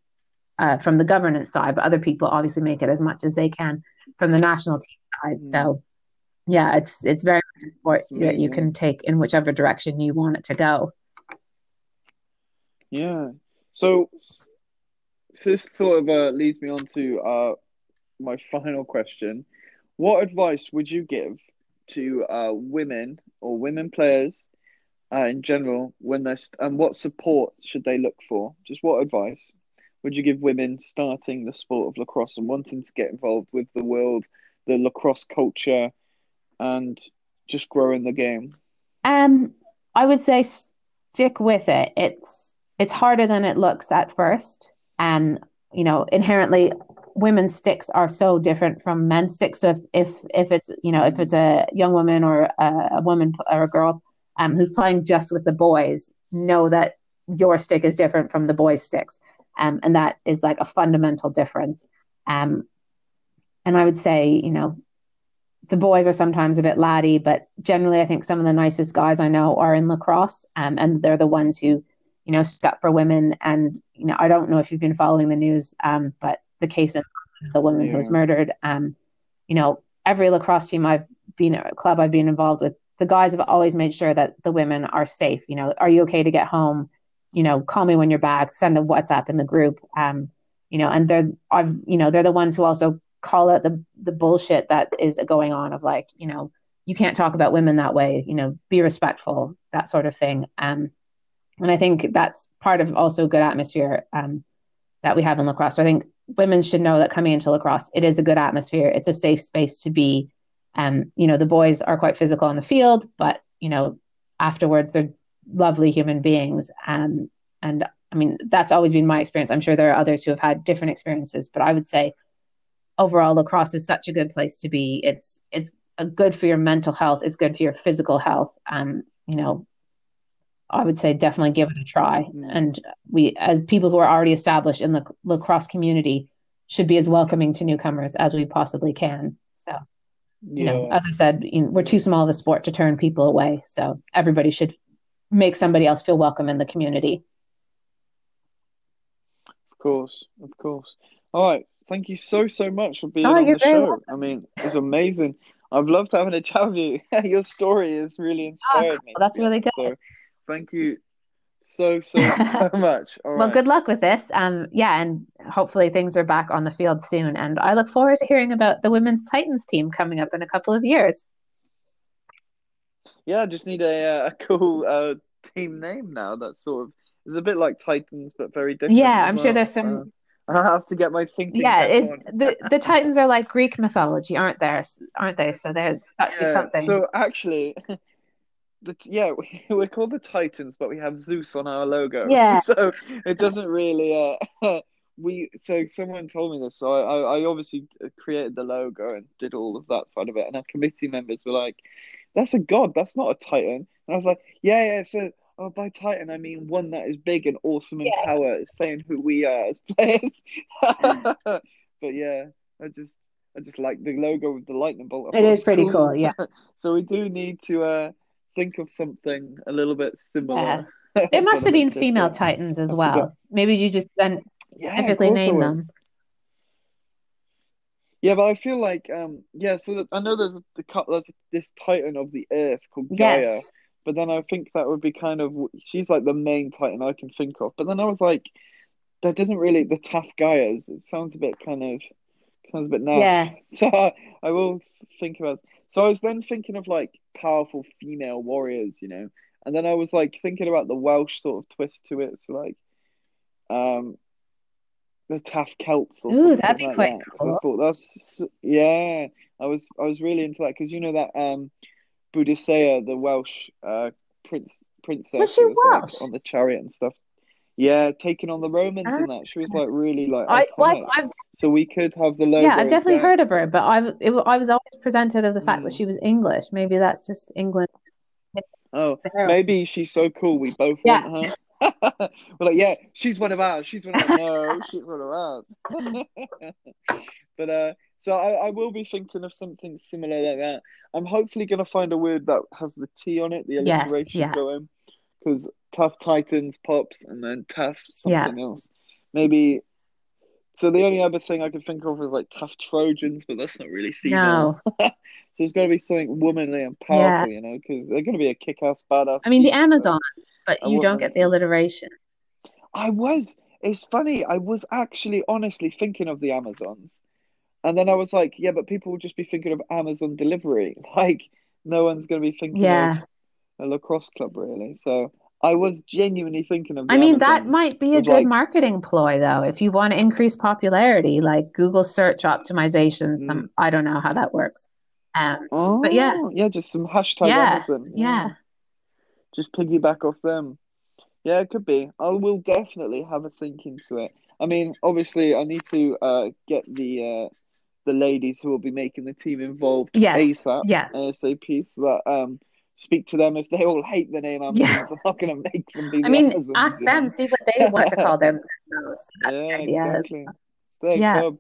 uh, from the governance side, but other people obviously make it as much as they can from the national team side. Mm. So, yeah, it's it's very important that you can take in whichever direction you want it to go. Yeah. So, so this sort of uh, leads me on to uh, my final question. What advice would you give to uh, women or women players uh, in general when they're st- and what support should they look for? Just what advice would you give women starting the sport of lacrosse and wanting to get involved with the world, the lacrosse culture, and just growing the game? Um, I would say stick with it. It's it's harder than it looks at first, and you know inherently women's sticks are so different from men's sticks. So if if, if it's you know if it's a young woman or a, a woman or a girl um, who's playing just with the boys, know that your stick is different from the boys' sticks, um, and that is like a fundamental difference. Um, and I would say you know the boys are sometimes a bit laddie, but generally I think some of the nicest guys I know are in lacrosse, um, and they're the ones who you know stuck for women. And you know I don't know if you've been following the news, um, but the case of the woman yeah. who was murdered. Um, you know, every lacrosse team I've been a club I've been involved with, the guys have always made sure that the women are safe. You know, are you okay to get home? You know, call me when you're back. Send a WhatsApp in the group. Um, you know, and they're I've you know they're the ones who also call out the the bullshit that is going on of like you know you can't talk about women that way. You know, be respectful, that sort of thing. Um, and I think that's part of also good atmosphere um, that we have in lacrosse. So I think women should know that coming into lacrosse, it is a good atmosphere. It's a safe space to be. Um, you know, the boys are quite physical on the field, but you know, afterwards they're lovely human beings. Um, and I mean, that's always been my experience. I'm sure there are others who have had different experiences, but I would say overall lacrosse is such a good place to be. It's it's good for your mental health. It's good for your physical health. Um, you know, I would say definitely give it a try. And we, as people who are already established in the lacrosse community, should be as welcoming to newcomers as we possibly can. So, you yeah. know, as I said, you know, we're too small of a sport to turn people away. So everybody should make somebody else feel welcome in the community. Of course, of course. All right. Thank you so so much for being oh, on the show. Welcome. I mean, it's amazing. I've loved having a chat with you. Your story has really ah, inspired oh, me. That's really good. So Thank you so so so much. well, right. good luck with this. Um, yeah, and hopefully things are back on the field soon. And I look forward to hearing about the women's Titans team coming up in a couple of years. Yeah, I just need a uh, a cool uh, team name now. That sort of is a bit like Titans, but very different. Yeah, I'm well. sure there's some. I have to get my thinking. Yeah, is the the Titans are like Greek mythology, aren't there? Aren't they? So they're yeah, something. So actually, the, yeah, we, we're called the Titans, but we have Zeus on our logo. Yeah. So it doesn't really. Uh, we so someone told me this, so I, I obviously created the logo and did all of that side of it, and our committee members were like, "That's a god. That's not a Titan." And I was like, "Yeah, yeah." So oh, by Titan I mean one that is big and awesome in yeah. power, saying who we are as players. but yeah, I just I just like the logo with the lightning bolt. It is pretty cool. cool yeah. so we do need to. uh think of something a little bit similar. Yeah. There must have been female titans as well. Maybe you just then yeah, typically name them. Yeah, but I feel like um yeah. So that, I know there's the there's this titan of the earth called Gaia, yes. but then I think that would be kind of she's like the main titan I can think of. But then I was like, that doesn't really the Taff Gaias. It sounds a bit kind of sounds a bit now. Yeah. So I, I will think about. So I was then thinking of like powerful female warriors, you know, and then I was like thinking about the Welsh sort of twist to it, so like, um, the Taff Celts or Ooh, something that'd be like quite that. Cool. I thought that's yeah, I was I was really into that because you know that um, Boadicea, the Welsh uh prince princess, was she was Welsh? Like, on the chariot and stuff. Yeah, taking on the Romans and that. She was like really like I, well. I've, I've, So we could have the logo. yeah, I've definitely that. heard of her, but I've it, I was always presented of the fact that Mm. she was English. Maybe that's just England. Oh, maybe she's so cool we both Yeah. want her. We're like, yeah, she's one of ours. She's one of ours. No, she's one of ours. but uh, so I, I will be thinking of something similar like that. I'm hopefully going to find a word that has the T on it, the Yes, alliteration yeah. going, because Taff Titans pops and then tough Yeah. something else. Maybe. So the only other thing I could think of is like Taff Trojans, but that's not really female. No, So it's got to be something womanly and powerful, you know, because they're going to be a kick-ass, badass. I mean the team, so- Amazon, but you don't get the alliteration. I was. It's funny. I was actually honestly thinking of the Amazons, and then I was like, yeah, but people will just be thinking of Amazon delivery. Like, no one's going to be thinking Yeah. of a lacrosse club, really. So I was genuinely thinking of I mean, that might be a good like- marketing ploy, though. If you want to increase popularity, like Google search optimization, Mm. some I don't know how that works. Um, Oh, But yeah. yeah, just some hashtag Yeah, Amazon. yeah. Just piggyback off them. Yeah, it could be. I will definitely have a think into it. I mean, obviously, I need to uh, get the uh, the ladies who will be making the team involved yes, ASAP, yeah, ASAP, so that um, speak to them if they all hate the name Amazons. Yeah. I'm not going to make them be the I mean, Amazons, ask you know? them, see what they want to call them. The Yeah, idea. exactly. Yeah. club.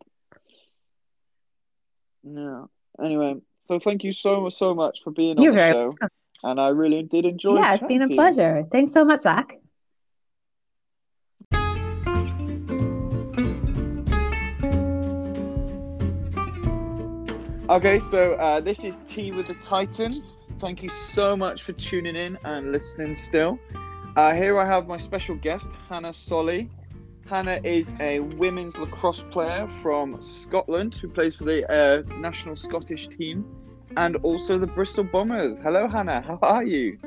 Yeah. Anyway, so thank you so so much for being on You're the very show, welcome. and I really did enjoy. It. Yeah, it's been a chatting to you. pleasure. Thanks so much, Zach. Okay, so uh, this is Tea with the Titans. Thank you so much for tuning in and listening still. Uh, here I have my special guest, Hannah Solly. Hannah is a women's lacrosse player from Scotland who plays for the uh, national Scottish team and also the Bristol Bombers. Hello, Hannah. How are you?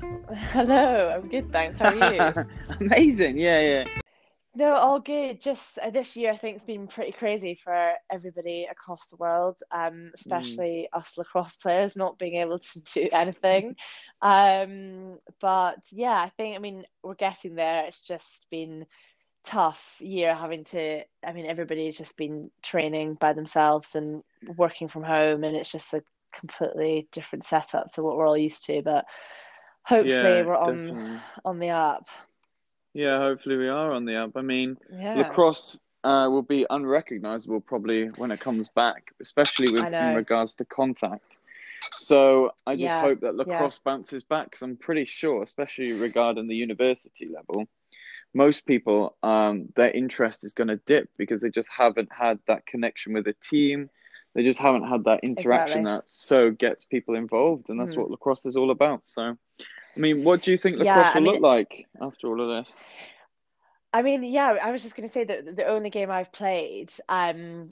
Hello, I'm good, thanks. How are you? Amazing. Yeah, yeah. No, all good. Just uh, this year, I think it's been pretty crazy for everybody across the world, um, especially us lacrosse players not being able to do anything. Um, but yeah, I think, I mean, we're getting there. It's just been tough year having to, I mean, everybody's just been training by themselves and working from home, and it's just a completely different setup to what we're all used to. But hopefully, Yeah, we're on definitely. on the up. Yeah, hopefully we are on the up. I mean, Yeah. lacrosse uh, will be unrecognizable probably when it comes back, especially with in regards to contact. So I just Yeah, hope that yeah. lacrosse bounces back because I'm pretty sure, especially regarding the university level, most people um, their interest is going to dip because they just haven't had that connection with a team. They just haven't had that interaction Exactly. that so gets people involved, and that's Mhm. what lacrosse is all about. So, I mean, what do you think Yeah, lacrosse I will mean- look like after all of this? I mean, yeah, I was just going to say that the only game I've played, um,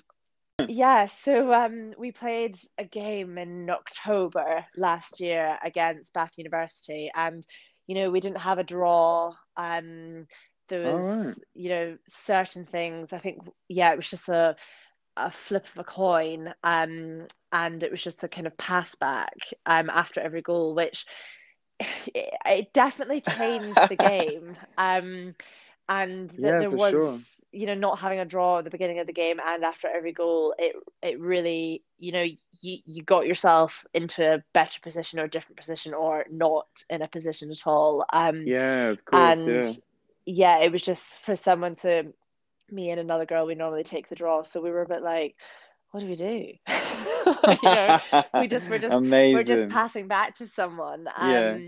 yeah, so um, we played a game in October last year against Bath University, and you know, we didn't have a draw. Um, there was, right. you know, certain things. I think, yeah, it was just a a flip of a coin, um, and it was just a kind of pass back um after every goal, which it, it definitely changed the game. Um, and that Yeah, there was, sure. you know, not having a draw at the beginning of the game and after every goal, it it really, you know, you you got yourself into a better position or a different position or not in a position at all. Um, Yeah, of course, and yeah. yeah, it was just for someone to me and another girl, we normally take the draw, so we were a bit like, what do we do? you know, we just we're just Amazing. we're just passing back to someone. Um, Yeah.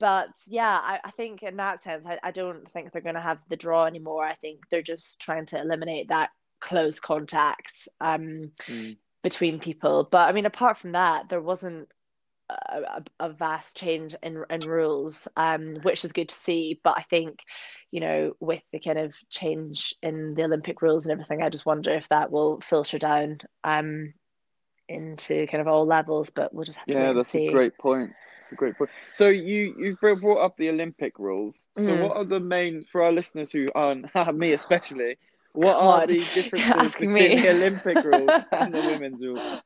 But yeah, I, I think in that sense, I, I don't think they're going to have the draw anymore. I think they're just trying to eliminate that close contact um, Mm. between people. But I mean, apart from that, there wasn't a, a, a vast change in in rules, um, which is good to see. But I think, you know, with the kind of change in the Olympic rules and everything, I just wonder if that will filter down um, into kind of all levels. But we'll just have to Yeah, that's a great point. It's a great point. So you you've brought up the Olympic rules. So Mhm. what are the main for our listeners who aren't me especially What are God, the differences asking between me. the Olympic rules and the women's rules?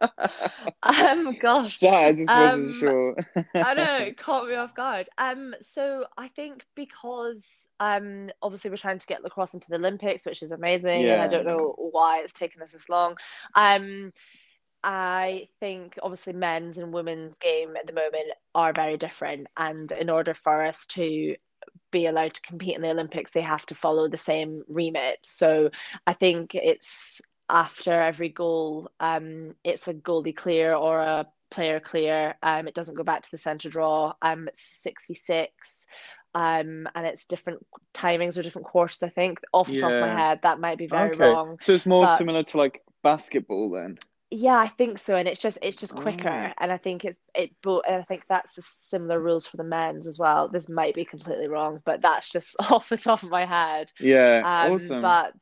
Um, gosh. Sorry, I just wasn't Um, sure. I know it caught me off guard. Um, so I think because um, obviously we're trying to get lacrosse into the Olympics, which is amazing, and I don't know why it's taken us this long. Um, I think obviously men's and women's game at the moment are very different, and in order for us to be allowed to compete in the Olympics, they have to follow the same remit. So I think it's after every goal, um, it's a goalie clear or a player clear. Um, it doesn't go back to the centre draw. Um, it's 66. Um, and it's different timings or different quarters, I think. Off the top of my head, that might be very Okay, wrong. so it's more But similar to like basketball then. Yeah, I think so, and it's just it's just quicker, and I think it's it. But and I think that's the similar rules for the men's as well. This might be completely wrong, but that's just off the top of my head. yeah, Um, awesome. but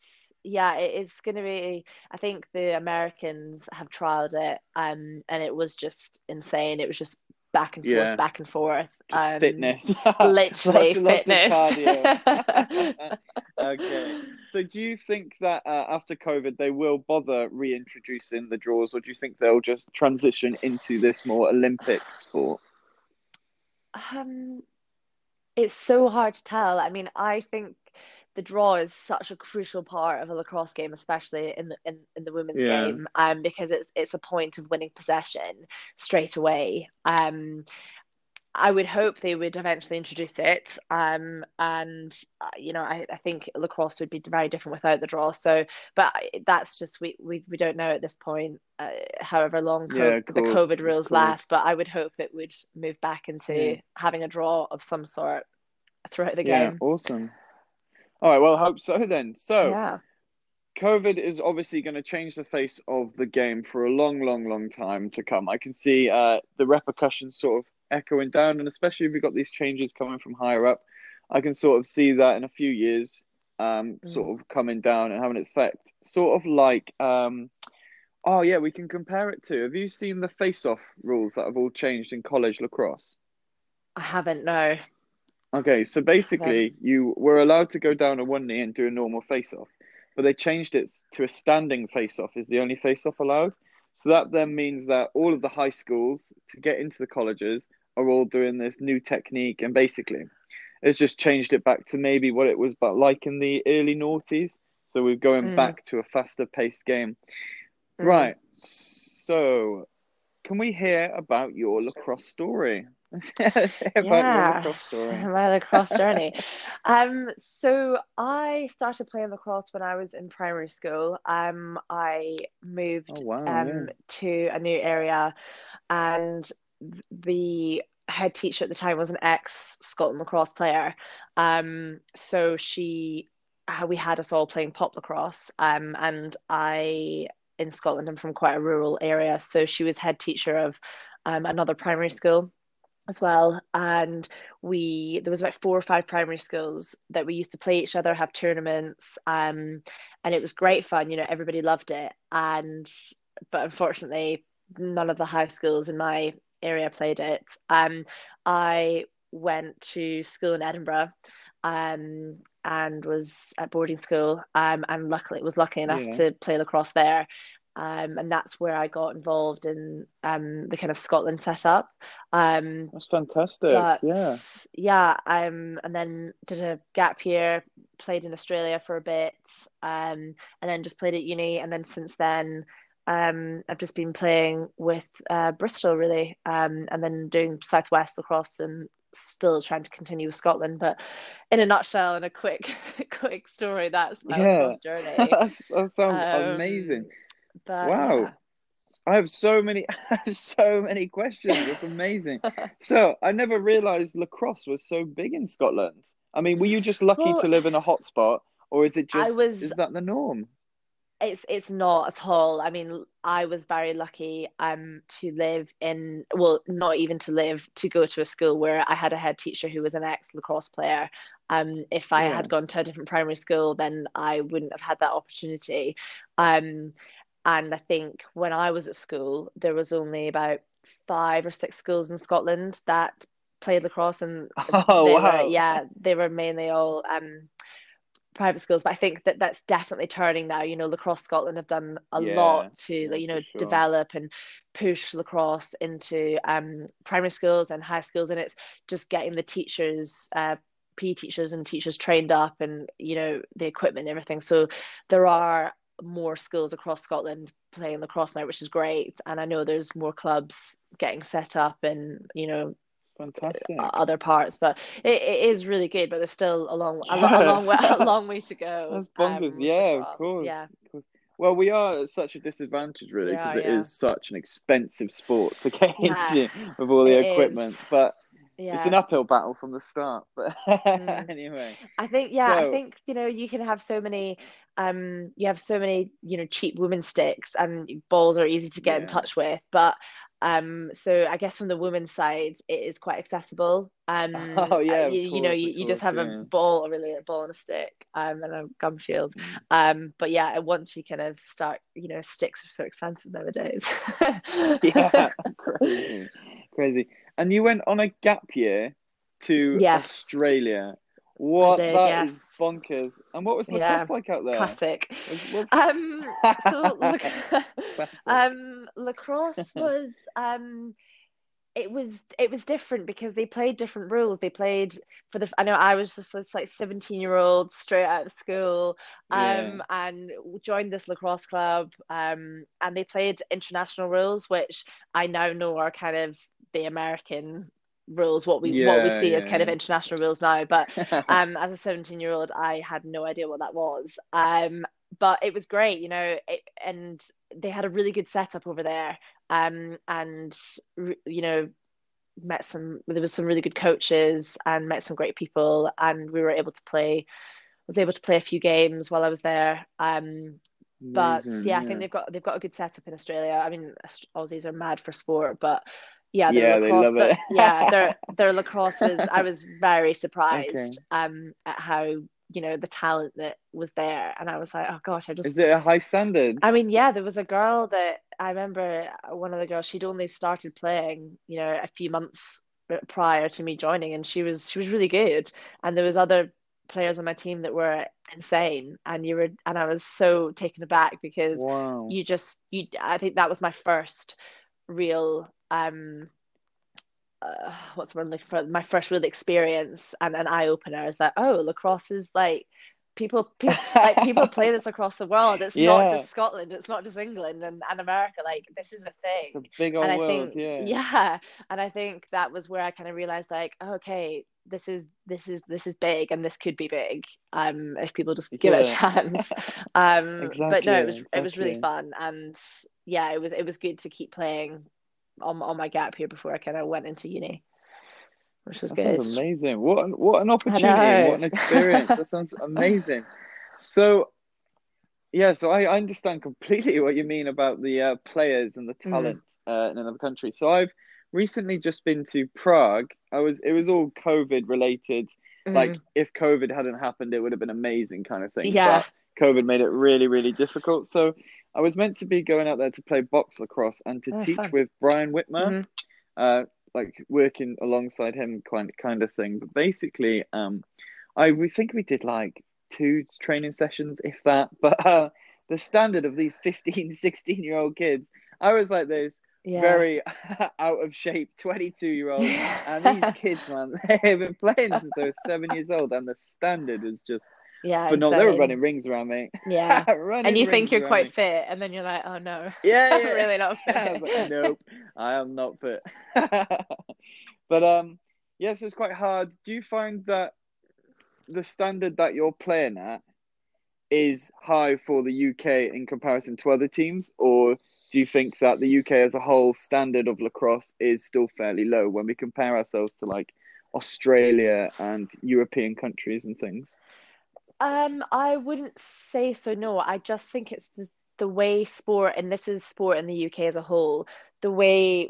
yeah, it is going to be. I think the Americans have trialed it, um, and it was just insane. It was just back and forth, Yeah, back and forth. Um, fitness. literally Lots and lots fitness. Okay. So do you think that uh, after COVID they will bother reintroducing the draws, or do you think they'll just transition into this more Olympic sport? Um, it's so hard to tell. I mean, I think the draw is such a crucial part of a lacrosse game, especially in the in, in the women's Yeah. game, um, because it's it's a point of winning possession straight away. Um, I would hope they would eventually introduce it. Um, and uh, you know, I, I think lacrosse would be very different without the draw. So, but that's just we we, we don't know at this point. Uh, however long Yeah, co of the COVID rules last, but I would hope it would move back Yeah. into having a draw of some sort throughout the Yeah, game. awesome. All right, well, hope so then. So, Yeah. COVID is obviously going to change the face of the game for a long, long, long time to come. I can see uh, the repercussions sort of echoing down, and especially if we've got these changes coming from higher up, I can sort of see that in a few years, um, Mm. sort of coming down and having its effect. Sort of like, um, oh yeah, we can compare it to. Have you seen the face-off rules that have all changed in college lacrosse? I haven't, no. Okay, so basically, you were allowed to go down on one knee and do a normal face-off, but they changed it to a standing face-off is the only face-off allowed. So that then means that all of the high schools to get into the colleges are all doing this new technique, and basically, it's just changed it back to maybe what it was but like in the early noughties. So we're going Mm, back to a faster paced game. mm. Right. So, can we hear about your lacrosse story? Let's hear about your lacrosse story. my lacrosse journey. Um, so I started playing lacrosse when I was in primary school. Um, I Oh moved wow, yeah. um to a new area, and the head teacher at the time was an ex Scotland lacrosse player. Um, so she, uh, we had us all playing pop lacrosse. Um, and I in Scotland, I'm from quite a rural area, so she was head teacher of um another primary school as well. And we there was about four or five primary schools that we used to play each other, have tournaments, um, and it was great fun. You know, everybody loved it. And but unfortunately, none of the high schools in my area played it. Um, I went to school in Edinburgh, um, and was at boarding school, um, and luckily was lucky enough Yeah. to play lacrosse there. Um, and that's where I got involved in um, the kind of Scotland setup. Um, That's fantastic. but Yeah. yeah, um, and then did a gap year, played in Australia for a bit, um, and then just played at uni. And then since then, um, I've just been playing with uh, Bristol really, um, and then doing Southwest lacrosse and still trying to continue with Scotland. But in a nutshell, and a quick, quick story, that's my Yeah. journey. That sounds amazing. Um, but Wow. yeah. I have so many so many questions. It's amazing. So, I never realized lacrosse was so big in Scotland. I mean, were you just lucky Well, to live in a hotspot or is it I just was is that the norm? It's it's not at all. I mean, I was very lucky um to live in well, not even to live, to go to a school where I had a head teacher who was an ex lacrosse player. Um, if I Yeah. had gone to a different primary school, then I wouldn't have had that opportunity. Um, and I think when I was at school, there was only about five or six schools in Scotland that played lacrosse, and Oh, they wow. were yeah, they were mainly all um private schools, but I think that that's definitely turning now. You know, Lacrosse Scotland have done a Yeah, lot to, yeah, you know, sure. develop and push lacrosse into um, primary schools and high schools, and it's just getting the teachers, uh, PE teachers and teachers trained up, and you know, the equipment and everything. So there are more schools across Scotland playing lacrosse now, which is great. And I know there's more clubs getting set up and you know, fantastic. other parts, but it, it is really good. But there's still a long, a, lo- a long way, a long way to go. That's bonkers. um, yeah, of course. Yeah, of. Well, we are at such a disadvantage, really, because Yeah, it is such an expensive sport to get Yeah, into with all the it is. equipment. But yeah. it's an uphill battle from the start. But Mm. anyway, I think yeah, I think you know you can have so many um you have so many you know cheap women's sticks and balls are easy to get in touch with but um so I guess from the women's side it is quite accessible um Oh, yeah, uh, you, you know you, of you just have yeah. a ball or really a ball and a stick um and a gum shield Mm. um but yeah once you kind of start you know sticks are so expensive nowadays yeah, crazy, crazy. And you went on a gap year to Yes. Australia. What did, that is yes. bonkers. And what was Yeah, lacrosse like out there? classic Was- um so look Classic. um lacrosse was um it was it was different because they played different rules they played for the i know i was just this like 17 year old straight out of school um and joined this lacrosse club um and they played international rules which i now know are kind of the american rules what we what we Yeah, see as yeah, kind of international rules now. But um as a 17 year old i had no idea what that was. Um but it was great you know it, and they had a really good setup over there. Um and you know met some there was some really good coaches and met some great people and we were able to play was able to play a few games while I was there. Um but Amazing, yeah I think they've got they've got a good setup in Australia. I mean Aussies are mad for sport but yeah Yeah, they lacrosse love it. yeah their their lacrosse was I was very surprised Okay. um at how you know the talent that was there and I was like oh gosh I just Is it a high standard? I mean, yeah, there was a girl that I remember one of the girls, she'd only started playing, you know, a few months prior to me joining and she was she was really good. And there was other players on my team that were insane and you were and I was so taken aback because Wow. you just you I think that was my first real um uh, what's the I'm looking for? My first real experience and an eye opener is that oh lacrosse is like people, people like people play this across the world. It's not just Scotland. It's not just England and, and America. Like this is a It's a thing. big old And I world, think yeah. yeah, and I think that was where I kind of realized like okay, this is this is this is big and this could be big um if people just give it a chance. Um but no, it was Exactly, it was really fun and yeah, it was it was good to keep playing on on my gap here before I kind of went into uni, which was That good. sounds amazing. What an, what an opportunity what an experience. that sounds amazing. So, yeah, so I, I understand completely what you mean about the uh, players and the Mm. talent uh, in another country. So I've recently just been to Prague. I was it was all COVID related. Like Mhm. if COVID hadn't happened, it would have been amazing kind of thing. Yeah. But COVID made it really, really difficult. So I was meant to be going out there to play box lacrosse and to Oh, teach fun. with Brian Whitmer Mhm. uh, like working alongside him kind kind of thing. But basically, um, I we think we did like two training sessions, if that. But uh, the standard of these 15, 16 year old kids, I was like those Yeah. very out of shape 22 year olds. And these kids, man, they've been playing since they were seven years old, and the standard is just yeah, phenomenal. They were running rings around me. Yeah. Running And you think you're quite me. fit, and then you're like, oh no. Yeah, I'm yeah. really not I was like, fit. nope, I am not fit. but um, yes, it's quite hard. Do you find that the standard that you're playing at is high for the UK in comparison to other teams, or do you think that the UK as a whole standard of lacrosse is still fairly low when we compare ourselves to like Australia and European countries and things? Um, I wouldn't say so, no. I just think it's the, the way sport, and this is sport in the UK as a whole, the way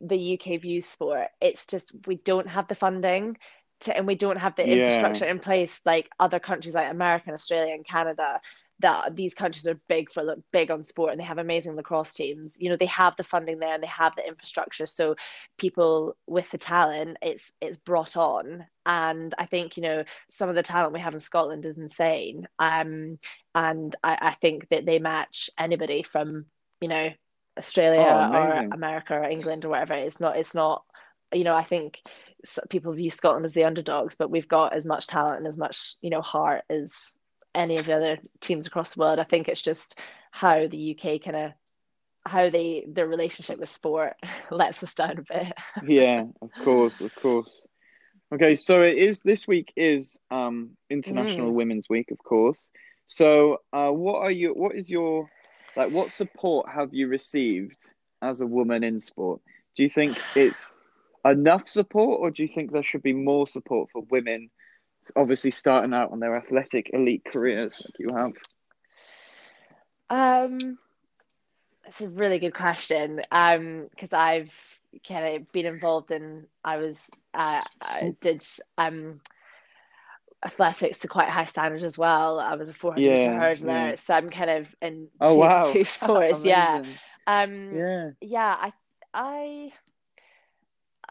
the UK views sport, it's just we don't have the funding to, and we don't have the Yeah. infrastructure in place like other countries like America and Australia and Canada that these countries are big for big on sport and they have amazing lacrosse teams. You know, they have the funding there and they have the infrastructure. So people with the talent, it's it's brought on. And I think you know some of the talent we have in Scotland is insane. Um, and I, I think that they match anybody from you know Australia Oh, or. America or England or whatever. It's not. It's not. You know, I think people view Scotland as the underdogs, but we've got as much talent and as much you know heart as any of the other teams across the world. I think it's just how the UK kind of how they their relationship with sport lets us down a bit. Yeah, of course, of course. Okay, so it is this week is um International Mm. Women's Week, of course. So, uh, what are you? What is your like? What support have you received as a woman in sport? Do you think it's enough support, or do you think there should be more support for women? Obviously, starting out on their athletic elite careers like you have. Um, that's a really good question. Um, because I've kind of been involved in, I was, uh, I did um athletics to quite high standard as well. I was a 400 meter Yeah, hurdler, yeah. so I'm kind of in Oh two, wow, two sports. Yeah. Um, Yeah, yeah, I, I,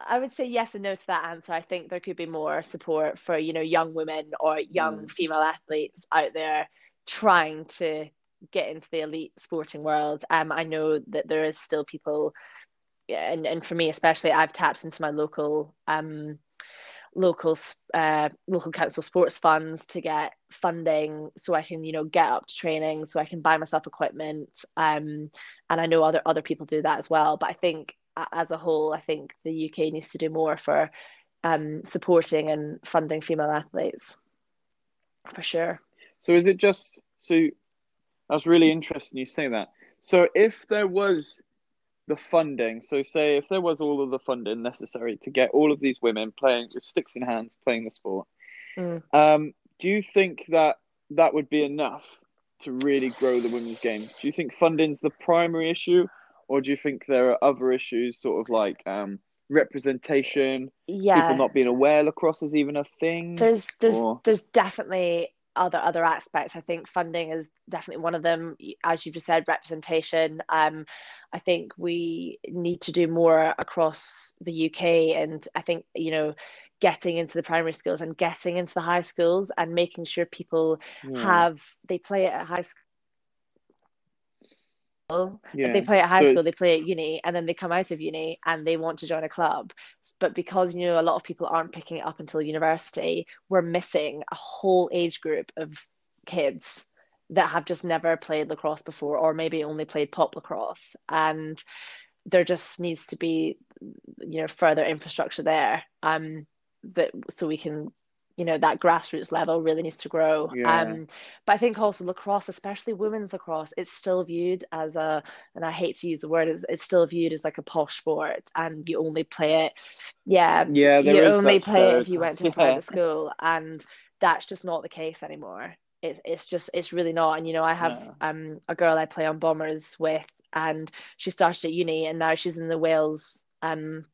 I would say yes and no to that answer. I think there could be more support for, you know, young women or young Mm. female athletes out there trying to get into the elite sporting world. Um, I know that there is still people, and, and for me especially, I've tapped into my local um local uh local council sports funds to get funding so I can, you know, get up to training, so I can buy myself equipment. Um, and I know other other people do that as well. But I think as a whole, I think the UK needs to do more for um supporting and funding female athletes for sure. So is it just so that's really interesting you say that. So if there was the funding, so say if there was all of the funding necessary to get all of these women playing with sticks in hands playing the sport, Mm. um, do you think that that would be enough to really grow the women's game? Do you think funding's the primary issue, or do you think there are other issues, sort of like um, representation, people not being aware lacrosse is even a thing, There's there's or there's definitely other other aspects. I think funding is definitely one of them. As you've just said, representation. Um, I think we need to do more across the UK, and I think you know, getting into the primary schools and getting into the high schools and making sure people yeah, have they play it at high school. Yeah. they play at high So school, they play at uni, and then they come out of uni and they want to join a club. But because you know a lot of people aren't picking it up until university, we're missing a whole age group of kids that have just never played lacrosse before, or maybe only played pop lacrosse. And there just needs to be, you know, further infrastructure there. Um, that so we can you know that grassroots level really needs to grow. Yeah, um but i think also lacrosse especially women's lacrosse it's still viewed as a and i hate to use the word it's, it's still viewed as like a posh sport and you only play it yeah yeah. you only play it if you went to Yeah, private school and that's just not the case anymore. It, it's just it's really not and you know i have um a girl i play on bombers with and she started at uni and now she's in the wales um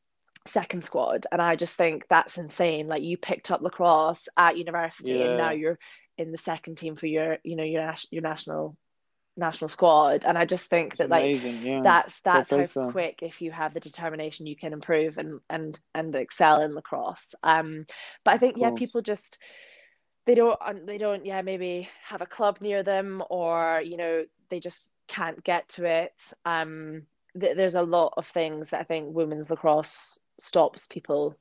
second squad and i just think that's insane. Like you picked up lacrosse at university and now you're in the second team for your you know your your national national squad. And i just think It's that like. Yeah, that's that's how quick if you have the determination you can improve and and and excel in lacrosse. Um but i think yeah people just they don't they don't yeah maybe have a club near them or you know they just can't get to it. Um th- there's a lot of things that i think women's lacrosse stops people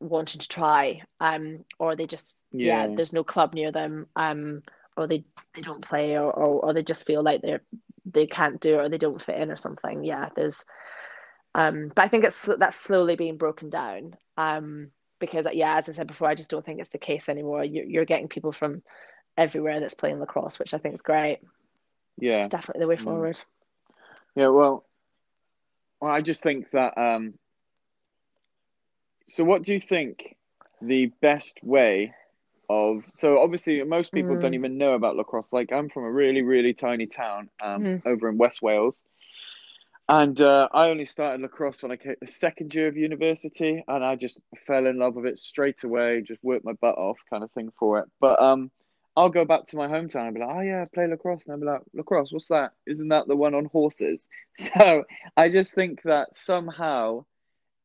wanting to try um or they just yeah Yeah, there's no club near them um or they they don't play or or, or they just feel like they're they can't do it or they don't fit in or something yeah there's um but I think it's that's slowly being broken down um because yeah as I said before I just don't think it's the case anymore you're, you're getting people from everywhere that's playing lacrosse which I think is great yeah, it's definitely the way mm. forward yeah. Well, well, I just think that. Um, so, what do you think the best way of? So, obviously, most people don't mm. even know about lacrosse. Like, I'm from a really, really tiny town um, Mhm. over in West Wales, and uh, I only started lacrosse when I came the second year of university, and I just fell in love with it straight away. Just worked my butt off, kind of thing for it. But um, I'll go back to my hometown and be like, oh yeah, I play lacrosse, and I'll be like, lacrosse, what's that? Isn't that the one on horses? So I just think that somehow,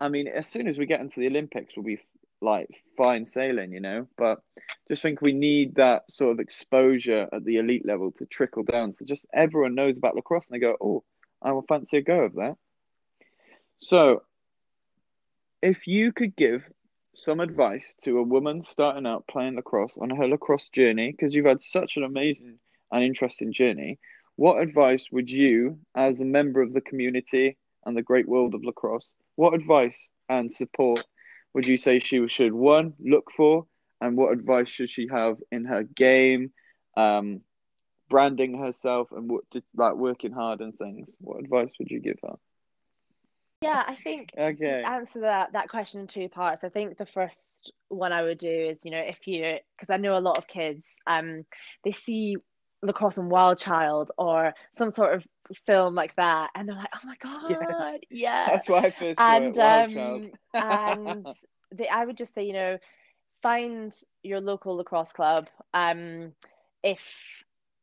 I mean, as soon as we get into the Olympics, we'll be like fine sailing, you know. But just think we need that sort of exposure at the elite level to trickle down, so just everyone knows about lacrosse and they go, oh, I will fancy a go of that. So, if you could give some advice to a woman starting out playing lacrosse on her lacrosse journey, because you've had such an amazing and interesting journey, what advice would you, as a member of the community and the great world of lacrosse, what advice and support would you say she should one look for, and what advice should she have in her game, um, branding herself, and what to like working hard and things? What advice would you give her? Yeah, I think okay. answer that that question in two parts. I think the first one I would do is, you know, if you because I know a lot of kids, um, they see lacrosse and Wild Child or some sort of film like that, and they're like, "Oh my god, yes. yeah!" That's why I first and um, and they, I would just say, you know, find your local lacrosse club. Um, if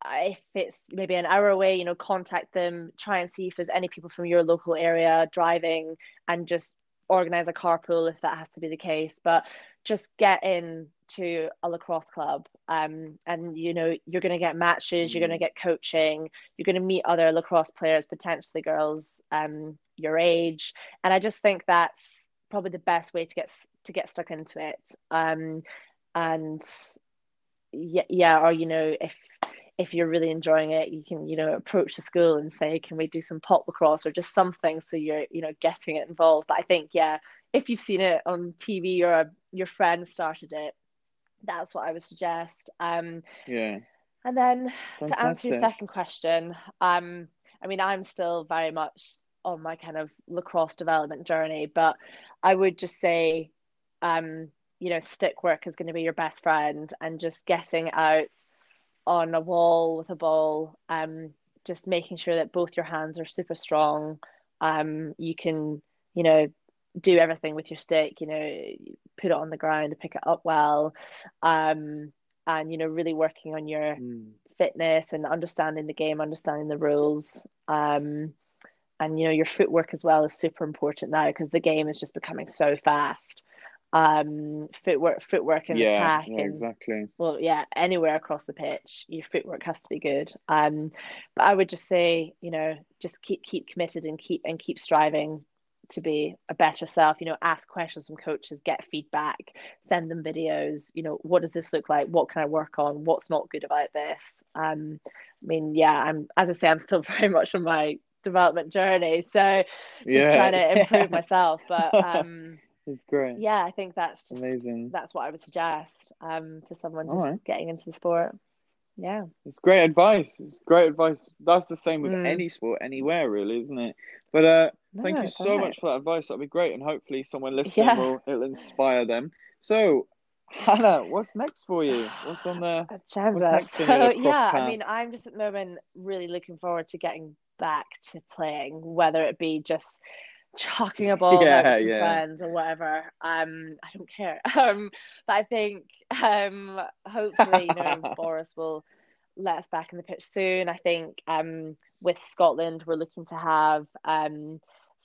if it's maybe an hour away, you know, contact them, try and see if there's any people from your local area driving and just organize a carpool if that has to be the case. But just get in to a lacrosse club um, and you know you're going to get matches you're going to mm. get coaching you're going to meet other lacrosse players potentially girls um, your age and i just think that's probably the best way to get to get stuck into it um, and yeah yeah or you know if if you're really enjoying it, you can, you know, approach the school and say, can we do some pop lacrosse or just something so you're, you know, getting it involved. But I think, yeah, if you've seen it on TV or a, your friend started it, that's what I would suggest. Um, yeah. And then Fantastic. to answer your second question, um, I mean, I'm still very much on my kind of lacrosse development journey, but I would just say, um, you know, stick work is going to be your best friend and just getting out on a wall with a ball, um, just making sure that both your hands are super strong. Um, you can, you know, do everything with your stick, you know, put it on the ground, pick it up well, um, and, you know, really working on your mm. fitness and understanding the game, understanding the rules. Um, and, you know, your footwork as well is super important now because the game is just becoming so fast um footwork footwork and yeah, attack yeah, and exactly. well yeah anywhere across the pitch your footwork has to be good. Um but i would just say you know just keep keep committed and keep and keep striving to be a better self you know ask questions from coaches get feedback send them videos you know what does this look like? What can i work on? What's not good about this? Um i mean yeah i'm as i say i'm still very much on my development journey so just yeah. trying to improve myself but um it's great. Yeah, I think that's just, amazing. That's what I would suggest um, to someone just right. getting into the sport. Yeah, it's great advice. It's great advice. That's the same with mm. any sport, anywhere, really, isn't it? But uh, no, thank you so right. much for that advice. That'd be great, and hopefully, someone listening yeah. will it'll inspire them. So, Hannah, what's next for you? What's on the agenda? So, yeah, path? I mean, I'm just at the moment really looking forward to getting back to playing, whether it be just chucking a ball yeah, with yeah. friends or whatever. Um, I don't care. Um, but I think um, hopefully, you know, Boris will let us back in the pitch soon. I think um, with Scotland, we're looking to have um,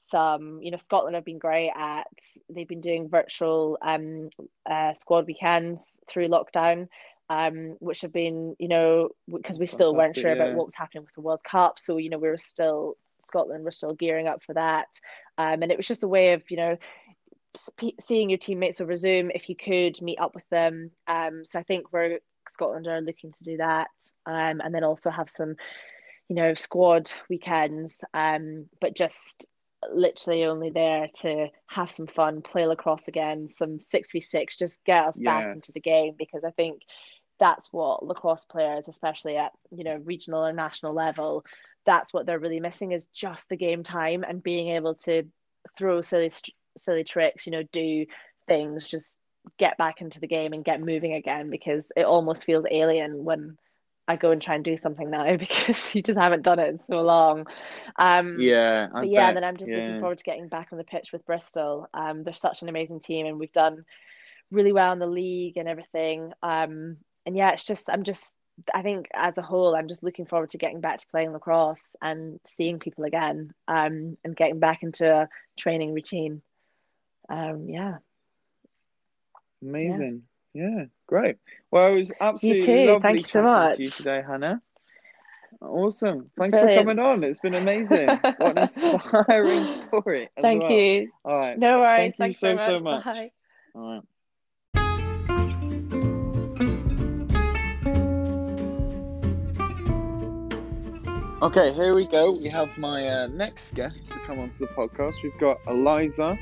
some. You know, Scotland have been great at. They've been doing virtual um, uh, squad weekends through lockdown. Um, which have been, you know, because we still weren't sure yeah. about what was happening with the World Cup. So, you know, we were still Scotland were still gearing up for that. Um, and it was just a way of, you know, sp- seeing your teammates over Zoom if you could meet up with them. Um, so I think we're Scotland are looking to do that, um, and then also have some, you know, squad weekends. Um, but just literally only there to have some fun, play lacrosse again, some six v six, just get us yes. back into the game because I think that's what lacrosse players, especially at you know regional or national level, that's what they're really missing is just the game time and being able to throw silly silly tricks you know do things just get back into the game and get moving again because it almost feels alien when I go and try and do something now because you just haven't done it in so long. Um, yeah, I but yeah, and then I'm just yeah. looking forward to getting back on the pitch with Bristol. Um, they're such an amazing team, and we've done really well in the league and everything. Um, and yeah, it's just I'm just I think as a whole, I'm just looking forward to getting back to playing lacrosse and seeing people again, um, and getting back into a training routine. Um, yeah. Amazing. Yeah. yeah, great. Well, it was absolutely you too. lovely Thank you so much. to you today, Hannah. Awesome. Thanks Brilliant. for coming on. It's been amazing. what an inspiring story. Thank well. you. All right. No worries. Thank you Thanks so, so so much. much. Bye. All right. Okay, here we go. We have my uh, next guest to come onto the podcast. We've got Eliza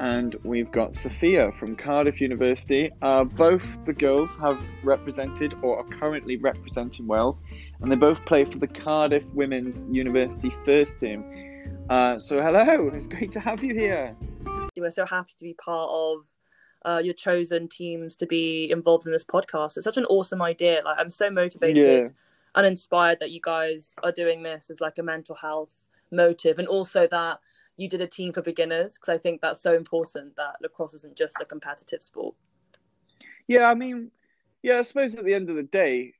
and we've got Sophia from Cardiff University. Uh, both the girls have represented or are currently representing Wales, and they both play for the Cardiff Women's University first team. Uh, so, hello, it's great to have you here. We're so happy to be part of uh, your chosen teams to be involved in this podcast. It's such an awesome idea. Like I'm so motivated Yeah. And inspired that you guys are doing this as like a mental health motive, and also that you did a team for beginners because I think that's so important that lacrosse isn't just a competitive sport. Yeah, I mean, yeah, I suppose at the end of the day,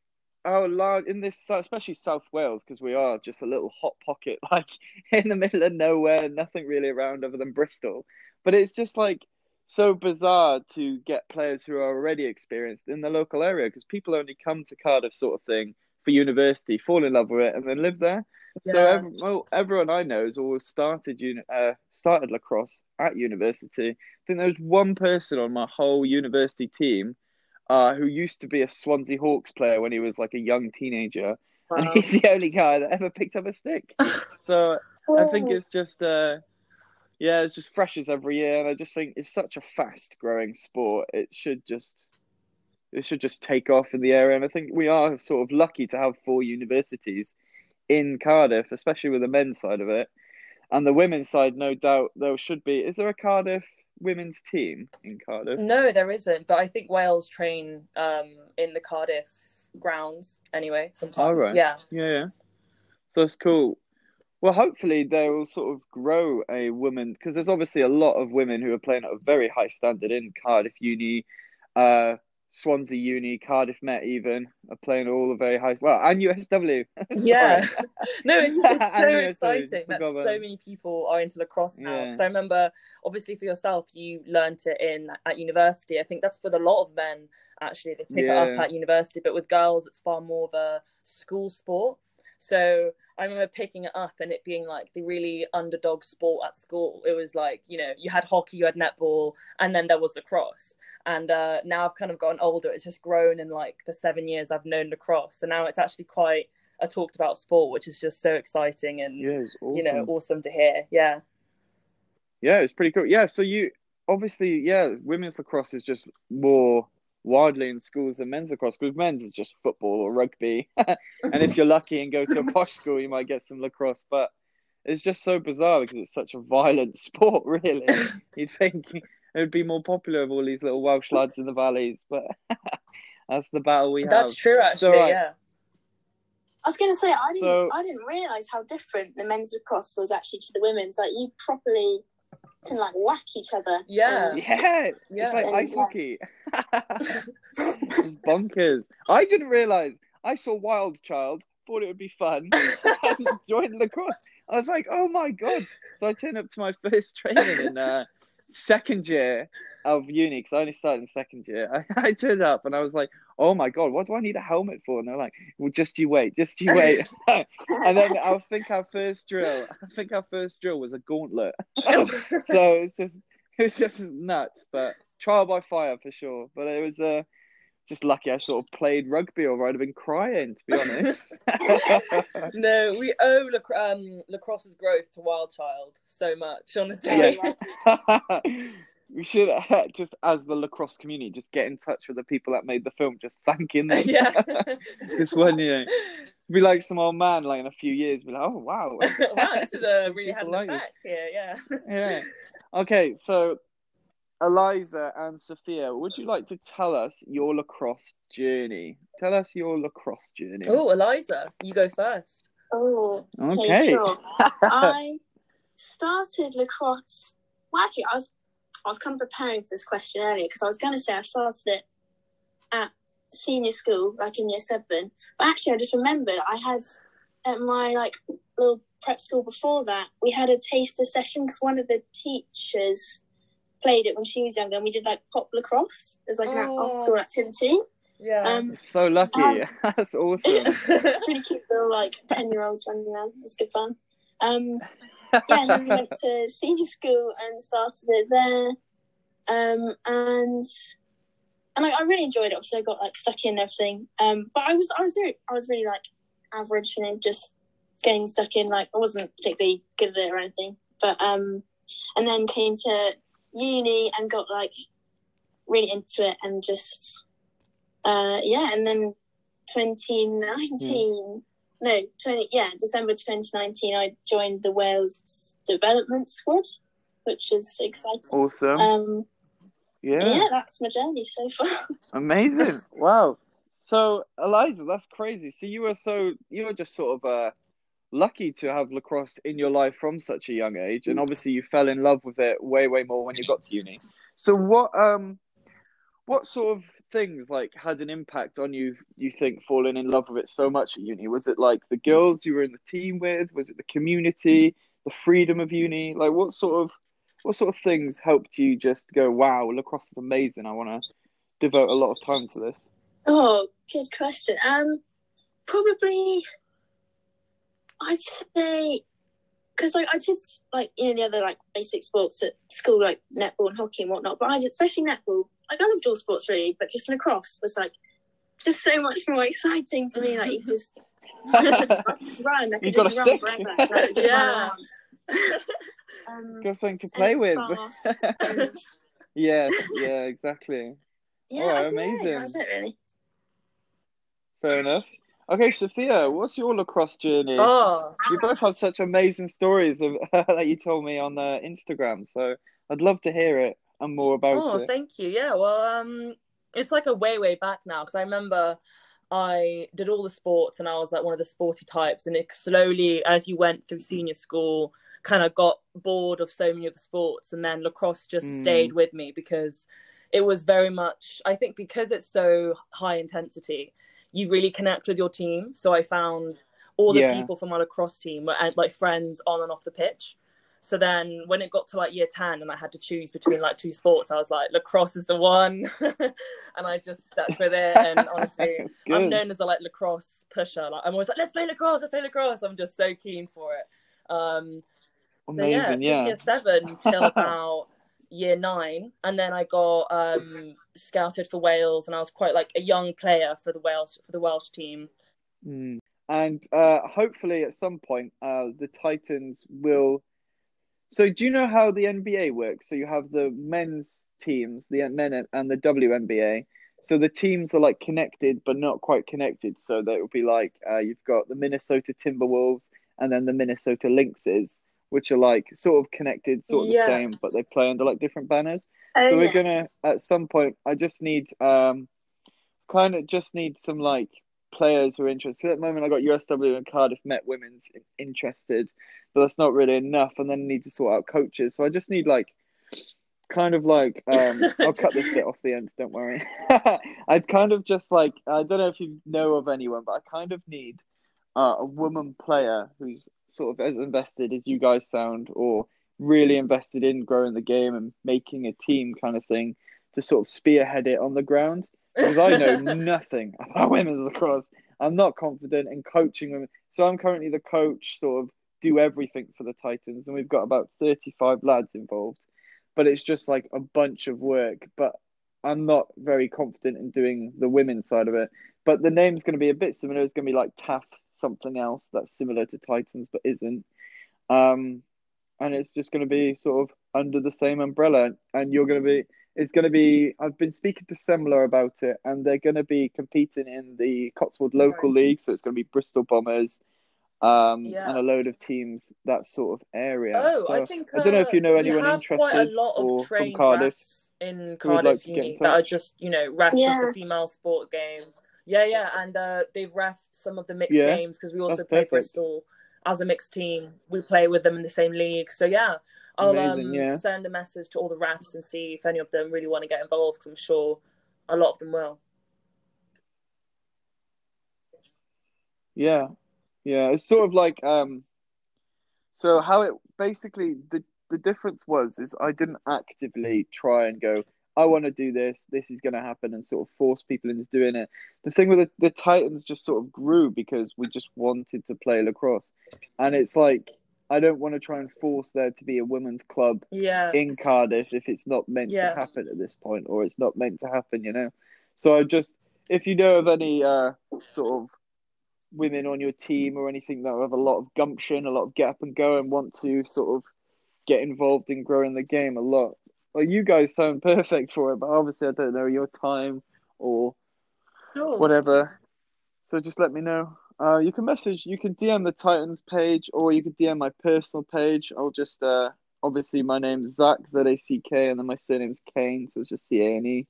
our large in this, especially South Wales, because we are just a little hot pocket, like in the middle of nowhere, nothing really around other than Bristol. But it's just like so bizarre to get players who are already experienced in the local area because people only come to Cardiff, sort of thing, for university, fall in love with it, and then live there. So Yeah. ev- well, everyone I know has always started uni- uh, started lacrosse at university. I think there was one person on my whole university team uh, who used to be a Swansea Hawks player when he was like a young teenager, and he's the only guy that ever picked up a stick. so I think it's just uh, yeah, it's just fresh as every year, and I just think it's such a fast growing sport. It should just it should just take off in the area, and I think we are sort of lucky to have four universities in Cardiff, especially with the men's side of it, and the women's side. No doubt there should be. Is there a Cardiff women's team in Cardiff? No, there isn't. But I think Wales train um, in the Cardiff grounds anyway. Sometimes, right. yeah. Yeah, yeah. So it's cool. Well, hopefully they will sort of grow a woman because there's obviously a lot of women who are playing at a very high standard in Cardiff Uni, uh, Swansea Uni, Cardiff Met even are playing all the very high. Well, and USW. Yeah. No, it's, it's so knew it, sorry, exciting that so many people are into lacrosse now. Yeah. Because I remember, obviously, for yourself, you learnt it in at university. I think that's for a lot of men. Actually, they pick it up at university, but with girls, it's far more of a school sport. So I remember picking it up and it being like the really underdog sport at school. It was like you know you had hockey, you had netball, and then there was lacrosse. And uh, now I've kind of gotten older. It's just grown in like the seven years I've known lacrosse, and now it's actually quite a talked about sport, which is just so exciting and Yeah, awesome. you know awesome to hear. Yeah, Yeah, it's pretty cool. Yeah, so you obviously, yeah, women's lacrosse is just more widely in schools than men's lacrosse because men's is just football or rugby. and if you're lucky and go to a posh school, you might get some lacrosse. But it's just so bizarre because it's such a violent sport, really. You'd think it would be more popular with all these little Welsh lads in the valleys, but that's the battle we have. that's true. Actually, right. yeah. I was going to say I didn't So- I didn't realize how different the men's lacrosse was actually to the women's. Like you properly can like whack each other. Yeah. and- Yeah, Yeah. it's like And, ice yeah. hockey. it's bonkers. I didn't realize. I saw Wild Child, thought it would be fun, and joined lacrosse. I was like, oh my god! So I turned up to my first training in uh, second year of uni because I only started in second year. I, I turned up and I was like, oh my god, what do I need a helmet for? And they're like, well, just you wait, just you wait. and then I think our first drill, I think our first drill was a gauntlet. so it's just it was just nuts, but trial by fire for sure. But it was uh, just lucky I sort of played rugby or I'd have been crying to be honest. no, we owe lac- um, lacrosse's growth to Wild Child so much. Honestly, Yeah. we should uh, just as the lacrosse community just get in touch with the people that made the film, just thanking them. yeah. Just one year. Be like some old man, like in a few years, be like, oh wow, wow, this is a really had People an like it. effect here. Yeah. yeah. Okay, so Eliza and Sophia, would you like to tell us your lacrosse journey? Tell us your lacrosse journey. Oh, Eliza, you go first. Oh, okay, Okay. sure. I started lacrosse. Well, actually, I was I was kind of preparing for this question earlier because I was going to say I started it at senior school, like in year seven. But actually, I just remembered I had at my like little prep school before that, we had a taster session because one of the teachers played it when she was younger, and we did like pop lacrosse as like an Oh. after school activity. Yeah. Um, So lucky. Um, That's awesome. it's really cute little like ten year olds running around. It was good fun. Um, yeah, and then we went to senior school and started it there. Um, and and like I really enjoyed it. Obviously, I got like stuck in and everything. Um, but I was I was really, I was really like average, you know, just getting stuck in. Like I wasn't particularly good at it or anything. But um, and then came to uni and got like really into it and just uh yeah, and then 2019 no 20 yeah december 2019 i joined the wales development squad which is exciting awesome. um yeah. yeah. that's my journey so far Amazing. Wow. So Eliza, that's crazy. So you were so you were just sort of uh lucky to have lacrosse in your life from such a young age and obviously you fell in love with it way way more when you got to uni. So what um what sort of things like had an impact on you you think falling in love with it so much at uni? Was it like the girls you were in the team with? Was it the community, the freedom of uni? Like what sort of what sort of things helped you just go, wow, lacrosse is amazing. I want to devote a lot of time to this. oh good question um probably i'd say because like i did like you know the other like basic sports at school like netball and hockey and whatnot but i did especially netball like i loved all sports really but just lacrosse was like just so much more exciting to me like you just just, I could just run. I could You got just a run stick. forever. Like, Yeah. run around. um, Got something to play with. fast, and- yeah, yeah, exactly. yeah, Oh, I don't know, amazing. That's it, really. Fair enough. Okay, Sophia, what's your lacrosse journey? oh, You both have such amazing stories of, that you told me on uh, Instagram, so I'd love to hear it and more about oh, it. thank you. Yeah, well, um, it's like a way, way back now because I remember I did all the sports and I was like one of the sporty types, and it slowly, as you went through senior school, kind of got bored of so many of the sports, and then lacrosse just Mm. stayed with me because it was very much. I think because it's so high intensity, you really connect with your team. So I found all the Yeah. people from my lacrosse team were like friends on and off the pitch. So then when it got to like year 10 and I had to choose between like two sports, I was like, lacrosse is the one. and I just stuck with it. And honestly, I'm known as a like lacrosse pusher. Like I'm always like, let's play lacrosse, let's play lacrosse. I'm just so keen for it. Um, so yeah, Amazing, since yeah. year seven till about year nine, and then I got um, scouted for Wales, and I was quite like a young player for the Welsh for the Welsh team. Mm. And uh, hopefully, at some point, uh, the Titans will. So, do you know how the NBA works? So, you have the men's teams, the men and the WNBA. So, the teams are like connected, but not quite connected. So, that would be like uh, you've got the Minnesota Timberwolves and then the Minnesota Lynxes, which are like sort of connected, sort of Yeah. the same, but they play under like different banners. Oh, So we're yeah. gonna at some point. I just need um, kind of just need some like players who are interested. So at the moment, I got USW and Cardiff Met Women's interested, but that's not really enough. And then I need to sort out coaches. So I just need like kind of like um, I'll cut this bit off the end. Don't worry. I'd kind of just like I don't know if you know of anyone, but I kind of need uh, a woman player who's sort of as invested as you guys sound, or really invested in growing the game and making a team kind of thing to sort of spearhead it on the ground. Because I know nothing about women's lacrosse. I'm not confident in coaching women. So I'm currently the coach, sort of do everything for the Titans, and we've got about 35 lads involved. But it's just like a bunch of work. But I'm not very confident in doing the women's side of it. But the name's going to be a bit similar. It's going to be like Taff something else that's similar to Titans but isn't. Um, and it's just going to be sort of under the same umbrella. And you're going to be, it's going to be, I've been speaking to SEMLA about it, and they're going to be competing in the Cotswold Local Right. League. So it's going to be Bristol Bombers um, Yeah. and a load of teams that sort of area. Oh, So I think I don't know if you know uh, anyone we have interested quite a lot or of from trained Cardiff. refs in Cardiff like to get in Uni that are just you know refs Yeah. of the female sport game. Yeah, yeah, and uh, they've refed some of the mixed yeah, games because we also play perfect. Bristol as a mixed team. We play with them in the same league, so yeah, I'll Amazing, um, yeah. send a message to all the refs and see if any of them really want to get involved because I'm sure a lot of them will. Yeah, yeah, it's sort of like um, so how it basically the the difference was is I didn't actively try and go I want to do this. This is going to happen, and sort of force people into doing it. The thing with the, the Titans just sort of grew because we just wanted to play lacrosse, and it's like I don't want to try and force there to be a women's club Yeah. in Cardiff if it's not meant Yeah. to happen at this point, or it's not meant to happen, you know. So I just, if you know of any uh, sort of women on your team or anything that have a lot of gumption, a lot of get up and go, and want to sort of get involved in growing the game a lot, well, you guys sound perfect for it. But obviously, I don't know your time or Sure. whatever. So just let me know. Uh, you can message, you can DM the Titans page, or you can DM my personal page. I'll just, uh, obviously my name's Zack Z A C K, and then my surname's Kane, so it's just C A N E.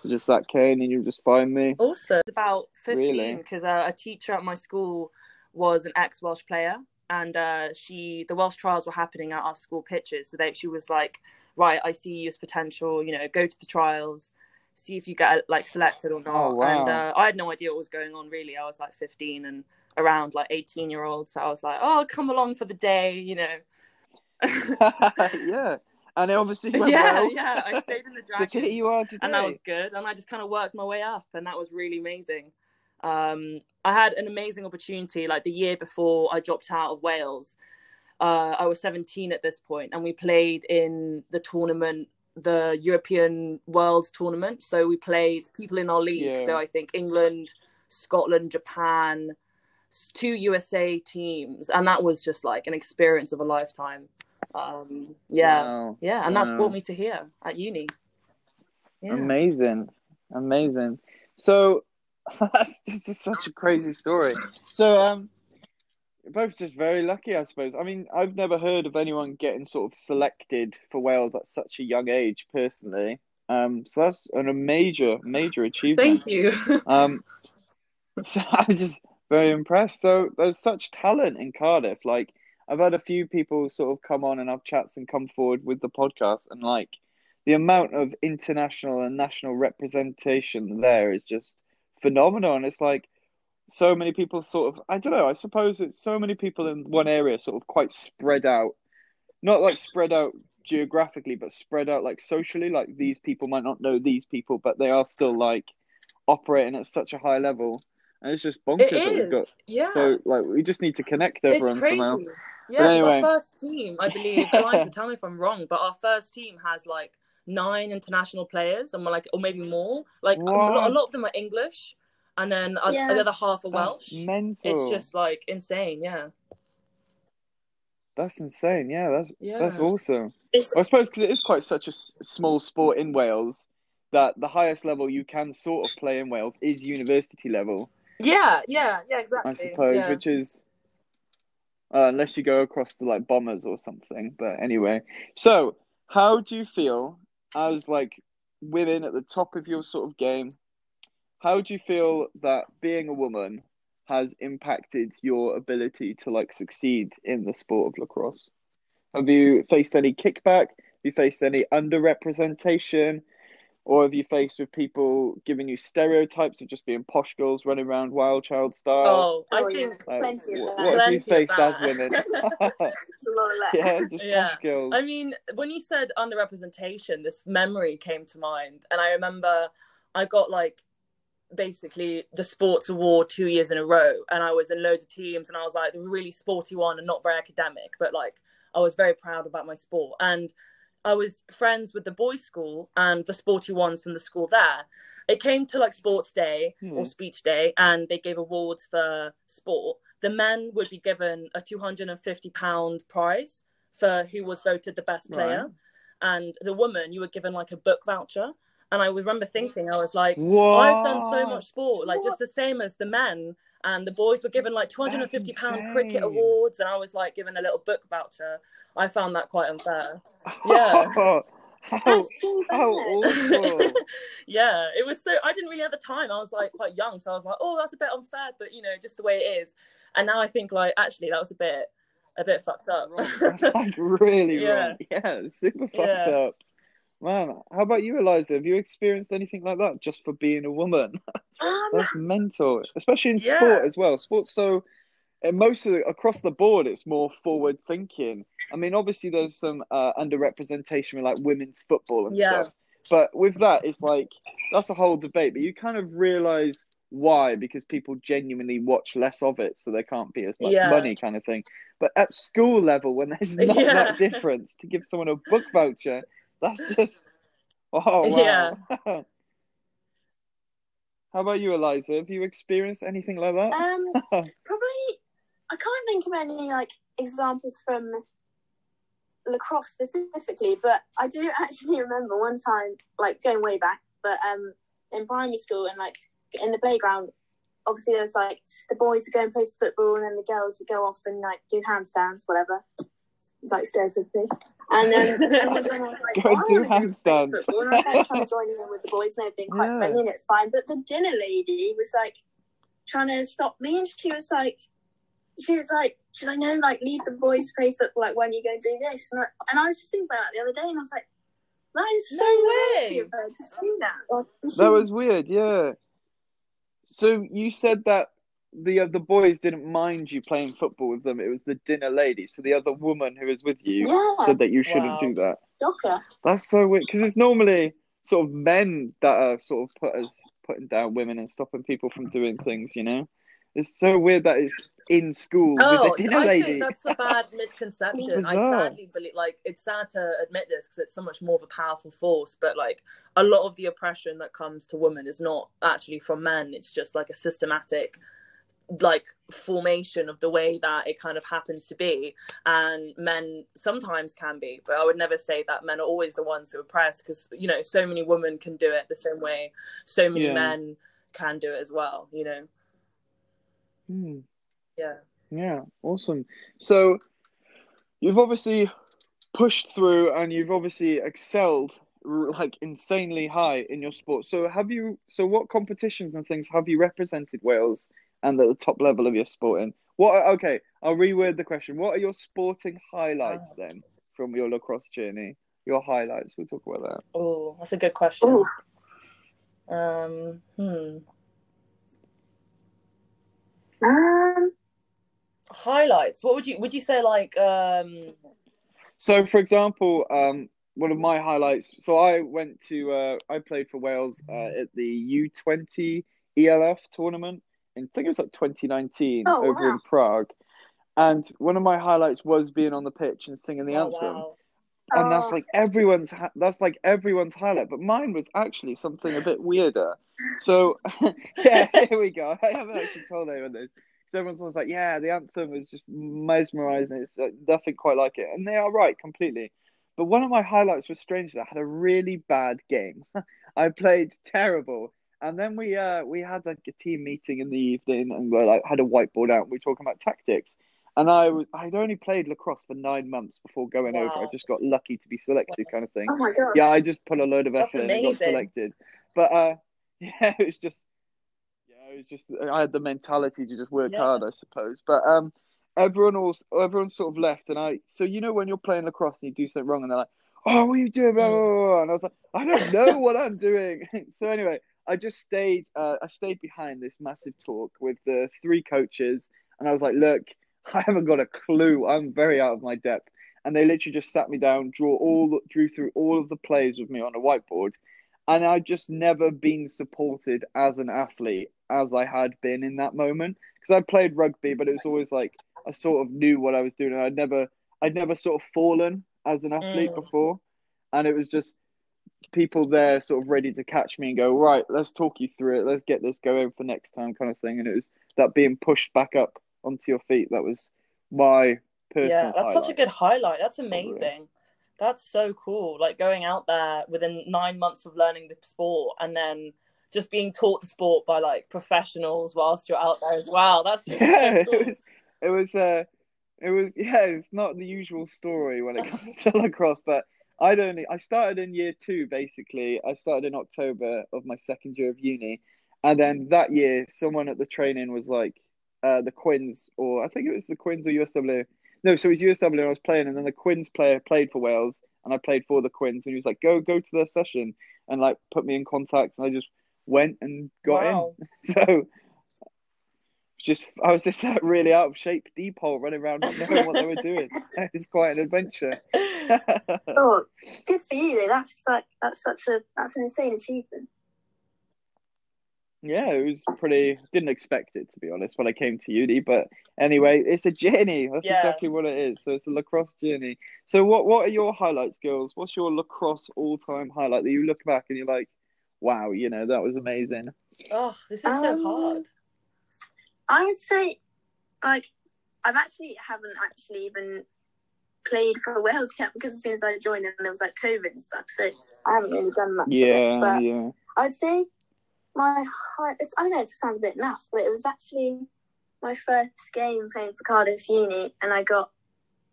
So just Zack Kane, and you'll just find me. Also, it's about 15 Really? because uh, a teacher at my school was an ex Welsh player. And uh, she, the Welsh trials were happening at our school pitches. So they, she was like, right, I see you as potential, you know, go to the trials, see if you get like selected or not. Oh, wow. And uh, I had no idea what was going on really. I was like 15 and around like 18 year old. So I was like, oh, come along for the day, you know. yeah, and it obviously went yeah, well. yeah. I stayed in the Look dragon. here you are today. and that was good and i just kind of worked my way up and that was really amazing um, i had an amazing opportunity like the year before i dropped out of wales. Uh, i was 17 at this point and we played in the tournament the european world tournament. So we played people in our league. Yeah. so i think england scotland japan two usa teams. And that was just like an experience of a lifetime. Um, yeah. Wow. yeah and that's brought me to here at uni. Yeah. Amazing, amazing. So this is such a crazy story. So um, both just very lucky, I suppose. I mean, I've never heard of anyone getting sort of selected for Wales at such a young age, personally. Um, so that's an, a major, major achievement. Thank you. Um, so I'm just very impressed. So there's such talent in Cardiff. Like I've had a few people sort of come on and have chats and come forward with the podcast, and like the amount of international and national representation there is just phenomenal. And it's like so many people sort of I don't know. I suppose it's so many people in one area, sort of quite spread out, not like spread out geographically, but spread out like socially. Like these people might not know these people, but they are still like operating at such a high level. And it's just bonkers it that we've got. Yeah. So like we just need to connect it's everyone crazy. somehow. Yeah, anyway. our first team, I believe, Eliza, tell me if I'm wrong, but our first team has like nine international players, and we're like, or maybe more. Like a lot, a lot of them are English, and then a- Yeah. the other half are That's Welsh. mental. It's just like insane. Yeah. That's insane. Yeah, that's that's awesome. It's, I suppose because it is quite such a s- small sport in Wales that the highest level you can sort of play in Wales is university level. Yeah. Yeah. Yeah. Exactly. I suppose, Yeah. which is uh, unless you go across the like bombers or something. But anyway, so how do you feel as like women at the top of your sort of game? How do you feel that being a woman has impacted your ability to like succeed in the sport of lacrosse? Have you faced any kickback? Have you faced any underrepresentation? Or have you faced with people giving you stereotypes of just being posh girls running around wild child style? Oh, I Oh, yeah. think Like, Plenty of that. what have you faced as that. women? there's a lot of that. yeah, just Yeah. posh girls. I mean, when you said underrepresentation, this memory came to mind, and I remember I got like basically the sports award two years in a row, and I was in loads of teams, and I was like the really sporty one and not very academic, but like I was very proud about my sport, and I was friends with the boys' school and the sporty ones from the school there. It came to like sports day Hmm. or speech day, and they gave awards for sport. The men would be given a two hundred and fifty pound prize for who was voted the best player, Right. and the woman you were given like a book voucher. And I remember thinking, I was like, What? I've done so much sport, like just the same as the men. And the boys were given like two hundred and fifty pound cricket awards, and I was like given a little book voucher. I found that quite unfair. Yeah. how That's so how awful. yeah, it was so. I didn't really at the time. I was like quite young, so I was like, oh, that's a bit unfair, but you know, just the way it is. And now I think like actually that was a bit, a bit fucked up. That's like really Yeah. wrong. Yeah, super fucked Yeah. up. Man, how about you, Eliza? Have you experienced anything like that just for being a woman? Um, That's mental, especially in Yeah. sport as well. Sport's so and most of the, across the board, it's more forward thinking. I mean, obviously, there's some uh, underrepresentation with like women's football and Yeah. stuff, but with that, it's like that's a whole debate. But you kind of realize why because people genuinely watch less of it, so there can't be as much Yeah. money, kind of thing. But at school level, when there's not Yeah. that difference to give someone a book voucher, that's just oh wow. Yeah. How about you, Eliza? Have you experienced anything like that? um, probably I can't think of any like examples from lacrosse specifically, but I do actually remember one time, like going way back, but um, in primary school and like in the playground, obviously there was like the boys would go and play football, and then the girls would go off and like do handstands, whatever, It's like stereotypically. And then and one time I was like, Go "Oh, do go handstands." football," and I was like trying to join in with the boys, and they've been quite Yeah. friendly, and it's fine. But the dinner lady was like trying to stop me, and she was like, she was like, she's like, no, like leave the boys play football. Like when are you going to do this, and I, and I was just thinking about it the other day, and I was like, that is so No naughty way. her to say that. Like, That was weird, yeah. So you said that the other boys didn't mind you playing football with them. It was the dinner lady. So the other woman who was with you yeah, said that you shouldn't Wow. do that. Docker. That's so weird because it's normally sort of men that are sort of put as putting down women and stopping people from doing things. You know, it's so weird that it's in school Oh, with the oh, dinner I lady. think that's a bad misconception. I sadly believe, like, it's sad to admit this because it's so much more of a powerful force. But like, a lot of the oppression that comes to women is not actually from men. It's just like a systematic, like, formation of the way that it kind of happens to be. And men sometimes can be, but I would never say that men are always the ones who oppress because you know so many women can do it the same way so many Yeah. men can do it as well. You know, Hmm. yeah. Yeah, awesome. So you've obviously pushed through and you've obviously excelled like insanely high in your sport. So have you so what competitions and things have you represented Wales and at the top level of your sporting. What are- okay, I'll reword the question. What are your sporting highlights then from your lacrosse journey? Your highlights, we'll talk about that. Oh, that's a good question. Ooh. Um, hmm. Um, Highlights. What would you would you say like um So, for example, um, one of my highlights. So I went to. Uh, I played for Wales uh, at the U twenty ELF tournament. In, I think it was like twenty nineteen Oh, over wow. in Prague. And one of my highlights was being on the pitch and singing the oh, anthem. wow. And that's Oh. like everyone's. Ha- that's like everyone's highlight. But mine was actually something a bit weirder. So yeah, here we go. I haven't actually told anyone this. Because everyone's always like, yeah, the anthem was just mesmerizing. It's like, nothing quite like it. And they are right completely. But one of my highlights was strangely, I had a really bad game. I played terrible. And then we uh we had like a team meeting in the evening and we like had a whiteboard out and we were talking about tactics. And I was I'd only played lacrosse for nine months before going over. I just got lucky to be selected kind of thing. oh my god. Yeah, I just put a load of effort and got selected. But uh, yeah, it was just, yeah, it was just. I had the mentality to just work Yeah. hard, I suppose. But um, everyone also, everyone sort of left, and I. So you know when you're playing lacrosse and you do something wrong, and they're like, "Oh, what are you doing?" Blah, blah, blah, blah. And I was like, "I don't know what I'm doing." so anyway, I just stayed. Uh, I stayed behind this massive talk with the three coaches, and I was like, "Look, I haven't got a clue. I'm very out of my depth." and they literally just sat me down, draw all, drew through all of the plays with me on a whiteboard, and I'd just never been supported as an athlete as I had been in that moment because I played rugby, but it was always like I sort of knew what I was doing, and I'd never, I'd never sort of fallen as an athlete Mm. before, and it was just people there sort of ready to catch me and go right let's talk you through it let's get this going for next time kind of thing and it was that being pushed back up onto your feet that was my personal Yeah, that's such a good highlight. That's amazing. That's so cool. Like going out there within nine months of learning the sport and then just being taught the sport by like professionals whilst you're out there as well. That's just yeah, so cool. it was it was uh it was yeah, it's not the usual story when it comes to lacrosse, but I'd only I started in year two basically. I started in October of my second year of uni, and then that year someone at the training was like, uh, the Quins or I think it was the Quins or USW. No, so it was USW and I was playing, and then the Quins player played for Wales, and I played for the Quins, and he was like, "Go, go to their session," and like put me in contact, and I just went and got Wow. in. So just I was just like really out of shape, deep hole, running around not knowing what they were doing. It was quite an adventure. Oh, good for you. Though. That's like that's such a that's an insane achievement. yeah, it was pretty. Didn't expect it to be honest when I came to uni, but anyway, it's a journey. That's Yeah. exactly what it is. So it's a lacrosse journey. So what what are your highlights, girls? What's your lacrosse all time highlight that you look back and you're like, wow, you know that was amazing. oh, this is Um, so hard. I would say, like, I've actually haven't actually even played for Wales yet because as soon as I joined, then there was like COVID and stuff, so I haven't really done much. Yeah, it. But yeah. I'd say my high, it's, I don't know if it sounds a bit naff, but it was actually my first game playing for Cardiff Uni, and I got.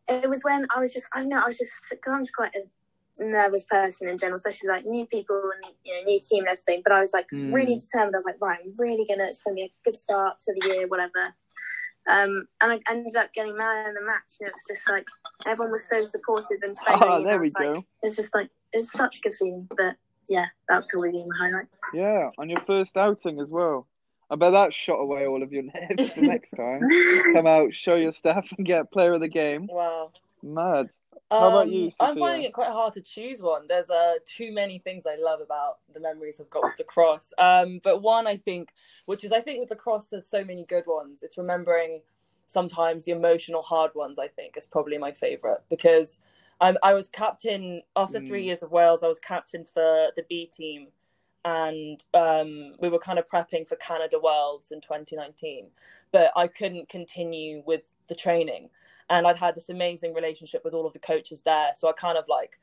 It was when I was just I don't know I was just I'm just quite a nervous person in general, especially like new people and you know new team and everything. But I was like Mm. really determined. I was like, right, I'm really gonna it's gonna be a good start to the year, whatever. Um, and I ended up getting man in the match, and it was just like everyone was so supportive and friendly. Oh, and I there we was like, go. It's just like it's such a good feeling. But yeah, that would probably be my highlight. Yeah, on your first outing as well. I bet that shot away all of your nerves for next time. Come out, show your stuff, and get player of the game. Wow. Mad. How about Um, you, I'm finding it quite hard to choose one. There's uh, too many things I love about the memories I've got with lacrosse. Um, but one I think, which is I think with lacrosse, there's so many good ones. It's remembering sometimes the emotional hard ones. I think is probably my favorite because I'm, I was captain after three Mm. years of Wales. I was captain for the B team, and um, we were kind of prepping for Canada Worlds in 2019. But I couldn't continue with the training and I'd had this amazing relationship with all of the coaches there. So I kind of like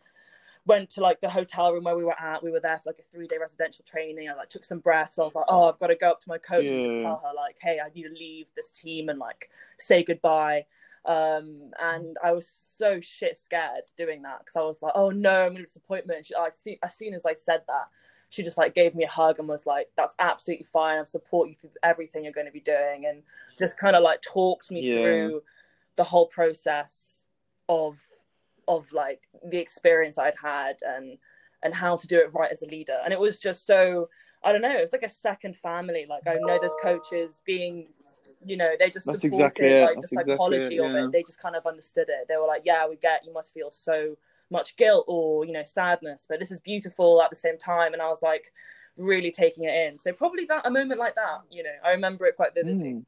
went to like the hotel room where we were at. We were there for like a three day residential training. I like took some breaths. I was like, oh, I've got to go up to my coach and just tell her like, hey, I need to leave this team and like say goodbye. Um, and I was so shit scared doing that because I was like, oh no, I'm gonna disappoint her. And she, I see, as soon as I said that, she just like gave me a hug and was like, that's absolutely fine. I support you through everything you're going to be doing, and just kind of like talked me Yeah. through the whole process of of like the experience I'd had and and how to do it right as a leader. And it was just so I don't know, it was like a second family. Like I know those coaches being you know, they just That's supported exactly it. like That's the exactly psychology it, of it. They just kind of understood it. They were like, Yeah, we get you must feel so much guilt or, you know, sadness, but this is beautiful at the same time. And I was like really taking it in. So probably that a moment like that, you know, I remember it quite vividly. Mm.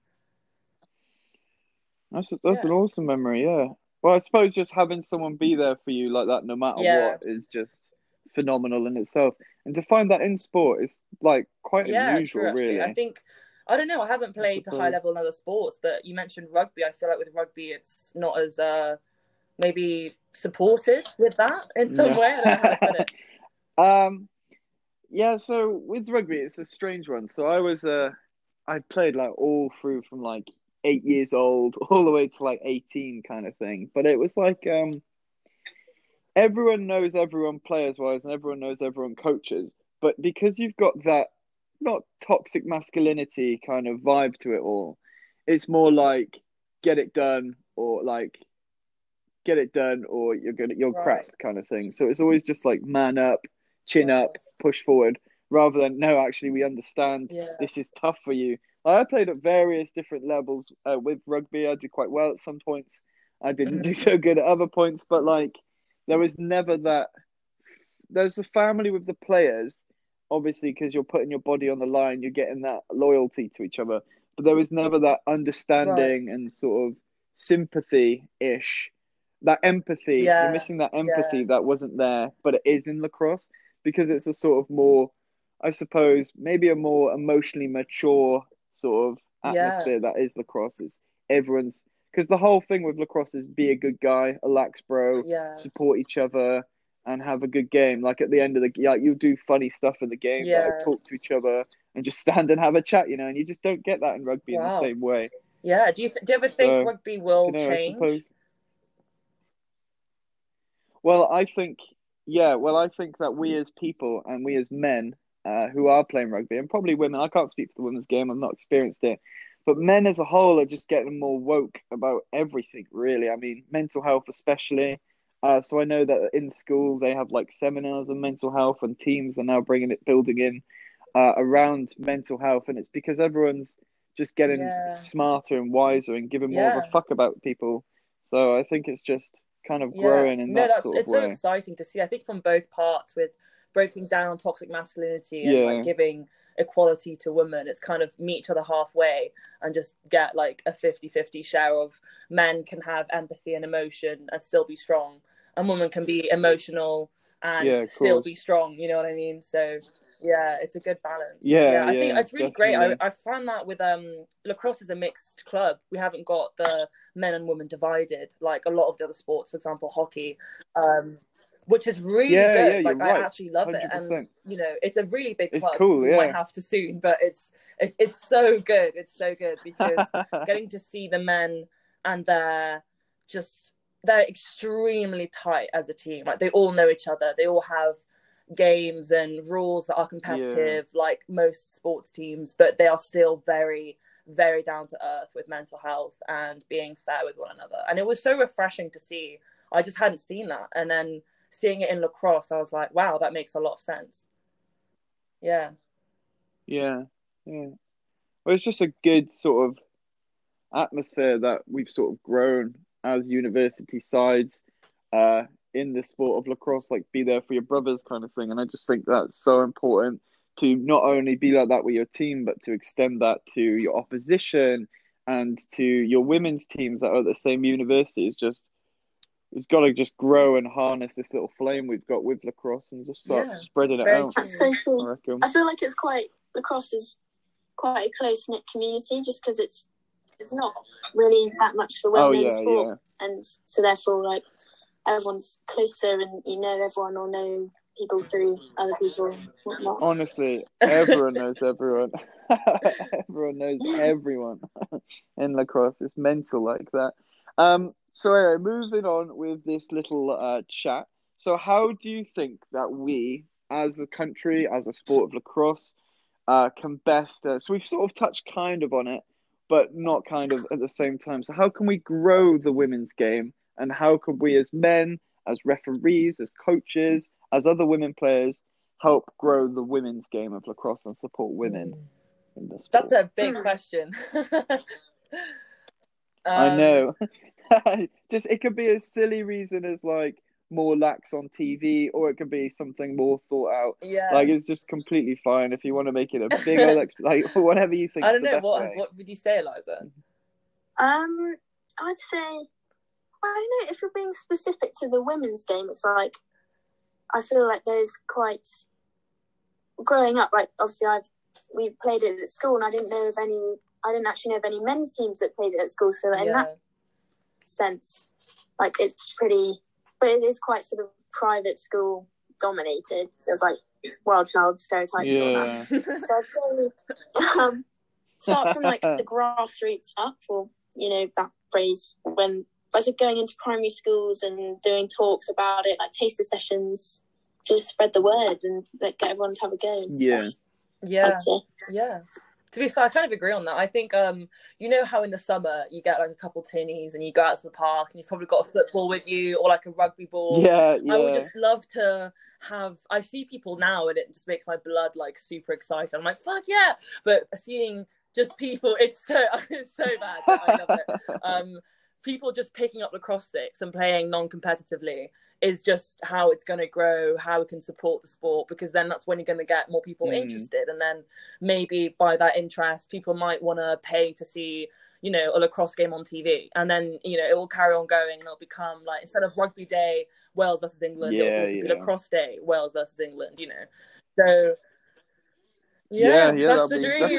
That's a, that's Yeah. an awesome memory, yeah. Well, I suppose just having someone be there for you like that, no matter Yeah. what, is just phenomenal in itself. And to find that in sport is like quite yeah, unusual, true. Really. I think I don't know. I haven't played to high level in other sports, but you mentioned rugby. I feel like with rugby, it's not as uh maybe supported with that in some Yeah. way. I don't know how to put it. Um, yeah. So with rugby, it's a strange one. So I was uh, I played like all through from like eight years old all the way to like eighteen, kind of thing. But it was like um, everyone knows everyone players wise, and everyone knows everyone coaches. But because you've got that not toxic masculinity kind of vibe to it all, it's more like get it done or like get it done or you're gonna you're Right. crap kind of thing. So it's always just like man up, chin up, push forward, rather than no, actually we understand Yeah. this is tough for you. I played at various different levels uh, with rugby. I did quite well at some points. I didn't do so good at other points, but like there was never that. There's a family with the players, obviously, because you're putting your body on the line. You're getting that loyalty to each other, but there was never that understanding and sort of sympathy ish, that empathy. Yeah, You're missing that empathy that wasn't there, but it is in lacrosse because it's a sort of more, I suppose, maybe a more emotionally mature sort of Yeah. atmosphere that is lacrosse. It's everyone's because the whole thing with lacrosse is be a good guy, a lax bro, Yeah. support each other, and have a good game. Like at the end of the like, you do funny stuff in the game, Yeah. like talk to each other and just stand and have a chat, you know. And you just don't get that in rugby in the same way. Yeah. Do you th- do you ever think So, rugby will You know, I change? suppose. Well, I think, yeah. Well, I think that we mm. as people and we as men uh, who are playing rugby, and probably women, I can't speak for the women's game. I've not experienced it, but men as a whole are just getting more woke about everything. Really, I mean, mental health especially. Uh, so I know that in school they have like seminars on mental health, and teams are now bringing it, building in uh, around mental health, and it's because everyone's just getting Yeah. smarter and wiser and giving more of a fuck about people. So I think it's just kind of Yeah. growing in no, that that's sort of it's so exciting to see. I think from both parts with breaking down toxic masculinity and Yeah. like giving equality to women. It's kind of meet each other halfway and just get like a 50-50 share of men can have empathy and emotion and still be strong, and women can be emotional and Yeah, still be strong. You know what I mean? So yeah, it's a good balance. Yeah, I think it's really great. I, definitely. I found that with um lacrosse is a mixed club. We haven't got the men and women divided like a lot of the other sports, for example, hockey, um, which is really Yeah, good. yeah, like you're I right. actually love it, 100%. and you know, it's a really big It's club. cool, so we might have to soon, but it's it, it's so good. It's so good because getting to see the men and they're just they're extremely tight as a team. Like they all know each other. They all have games and rules that are competitive, like most sports teams, but they are still very, very down to earth with mental health and being fair with one another. And it was so refreshing to see. I just hadn't seen that. And then seeing it in lacrosse, I was like, wow, that makes a lot of sense. Yeah. Yeah, yeah. Well, it's just a good sort of atmosphere that we've sort of grown as university sides uh, in the sport of lacrosse, like be there for your brothers kind of thing. And I just think that's so important to not only be like that with your team, but to extend that to your opposition and to your women's teams that are at the same university. is just, it's got to just grow and harness this little flame we've got with lacrosse and just start Yeah, spreading it very out. true. That's so I true. reckon. I feel like it's quite lacrosse is quite a close knit community, just because it's it's not really that much for a well Oh known yeah, sport, yeah. and so therefore like everyone's closer, and you know everyone or know people through other people whatnot. Honestly, everyone knows everyone. everyone knows everyone in lacrosse. It's mental like that. Um, so anyway, moving on with this little uh, chat. So, how do you think that we, as a country, as a sport of lacrosse, uh, can best? Uh, so we've sort of touched kind of on it, but not kind of at the same time. So, how can we grow the women's game, and how can we, as men, as referees, as coaches, as other women players, help grow the women's game of lacrosse and support women in the sport? That's a big Hmm. question. I Um, know. Just it could be a silly reason as like more lax on TV, or it could be something more thought out. Yeah. Like it's just completely fine if you want to make it a big old ex- like whatever you think. I don't the know best what way. what would you say, Eliza? Um, I'd say, I don't know if you're being specific to the women's game. It's like I feel like there's quite growing up. Like obviously, I've we played it at school, and I didn't know of any. I didn't actually know of any men's teams that played it at school. So in yeah. that sense, like it's pretty, but it is quite sort of private school dominated. There's like wild child stereotype. and all that. Yeah. So I'd say um, start from like the grassroots up, or you know that phrase when like going into primary schools and doing talks about it, like taster sessions, just spread the word and like get everyone to have a go. Yeah. stuff, yeah. Yeah. To be fair, I kind of agree on that. I think um, you know how in the summer you get like a couple tinnies and you go out to the park and you've probably got a football with you or like a rugby ball. Yeah, I would just love to have. I see people now, and it just makes my blood like super excited. I'm like, fuck yeah! But seeing just people, it's so it's so bad. I love it. Um, people just picking up lacrosse sticks and playing non-competitively is just how it's going to grow, how we can support the sport, because then that's when you're going to get more people Mm. interested, and then maybe by that interest, people might want to pay to see you know, a lacrosse game on TV. And then, you know, it will carry on going and it'll become like instead of rugby day, Wales versus England, it'll also be lacrosse day, Wales versus England, you know. So yeah, yeah, yeah, that's, that'll the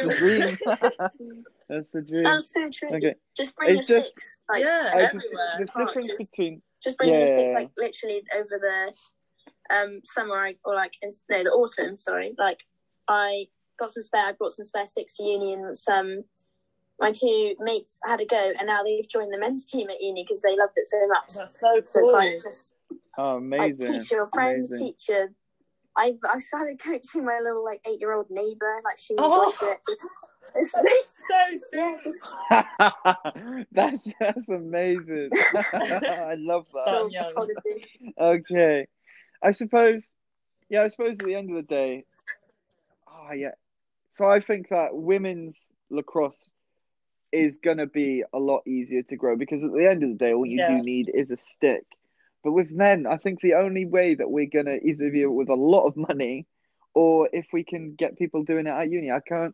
be- dream. that's the dream. that's the dream. That's so true. Okay. Just bring It's your just- sticks. Like, Yeah, I everywhere. just, the difference just- between Just bring your sticks Yeah. like literally over the um summer I- or like in, no the autumn. Sorry, like I got some spare. I brought some spare sticks to uni, and some my two mates had a go, and now they've joined the men's team at uni because they loved it so much. That's so So it's cool. like just oh like amazing, teach your friends, amazing. teach your I I started coaching my little like eight year old neighbor. Like she Oh. it. It's, it's, That's so yeah, sweet. that's that's amazing. I love that. Damn little Okay, I suppose. Yeah, I suppose at the end of the day, oh yeah. So I think that women's lacrosse is gonna be a lot easier to grow because at the end of the day, all you Yeah. do need is a stick. But with men, I think the only way that we're gonna either be with a lot of money, or if we can get people doing it at uni, I can't.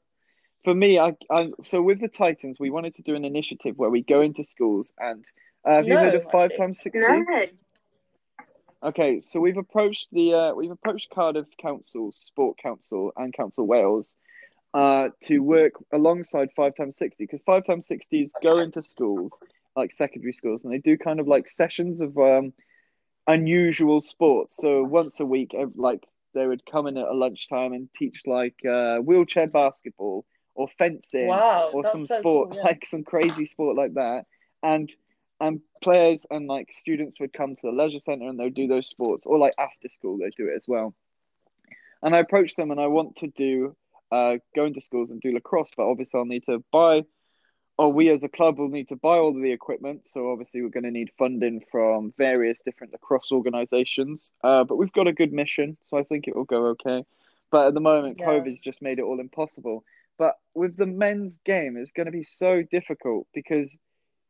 For me, I, I so with the Titans, we wanted to do an initiative where we go into schools and uh, have you heard of five times sixty? No. Okay, so we've approached the uh, we've approached Cardiff Council, Sport Council, and Council Wales uh, to work alongside Five Times Sixty because Five Times Sixties go into schools like secondary schools and they do kind of like sessions of um, unusual sports. So once a week, like they would come in at a lunchtime and teach like uh, wheelchair basketball or fencing Wow, or some so sport cool, yeah. like some crazy sport like that and and players and like students would come to the leisure center and they'd do those sports or like after school they do it as well and i approached them and i want to do uh go into schools and do lacrosse but obviously i'll need to buy or we as a club will need to buy all of the equipment so obviously we're going to need funding from various different lacrosse organizations uh, but we've got a good mission so i think it will go okay but at the moment Yeah. covid's just made it all impossible but with the men's game, it's going to be so difficult because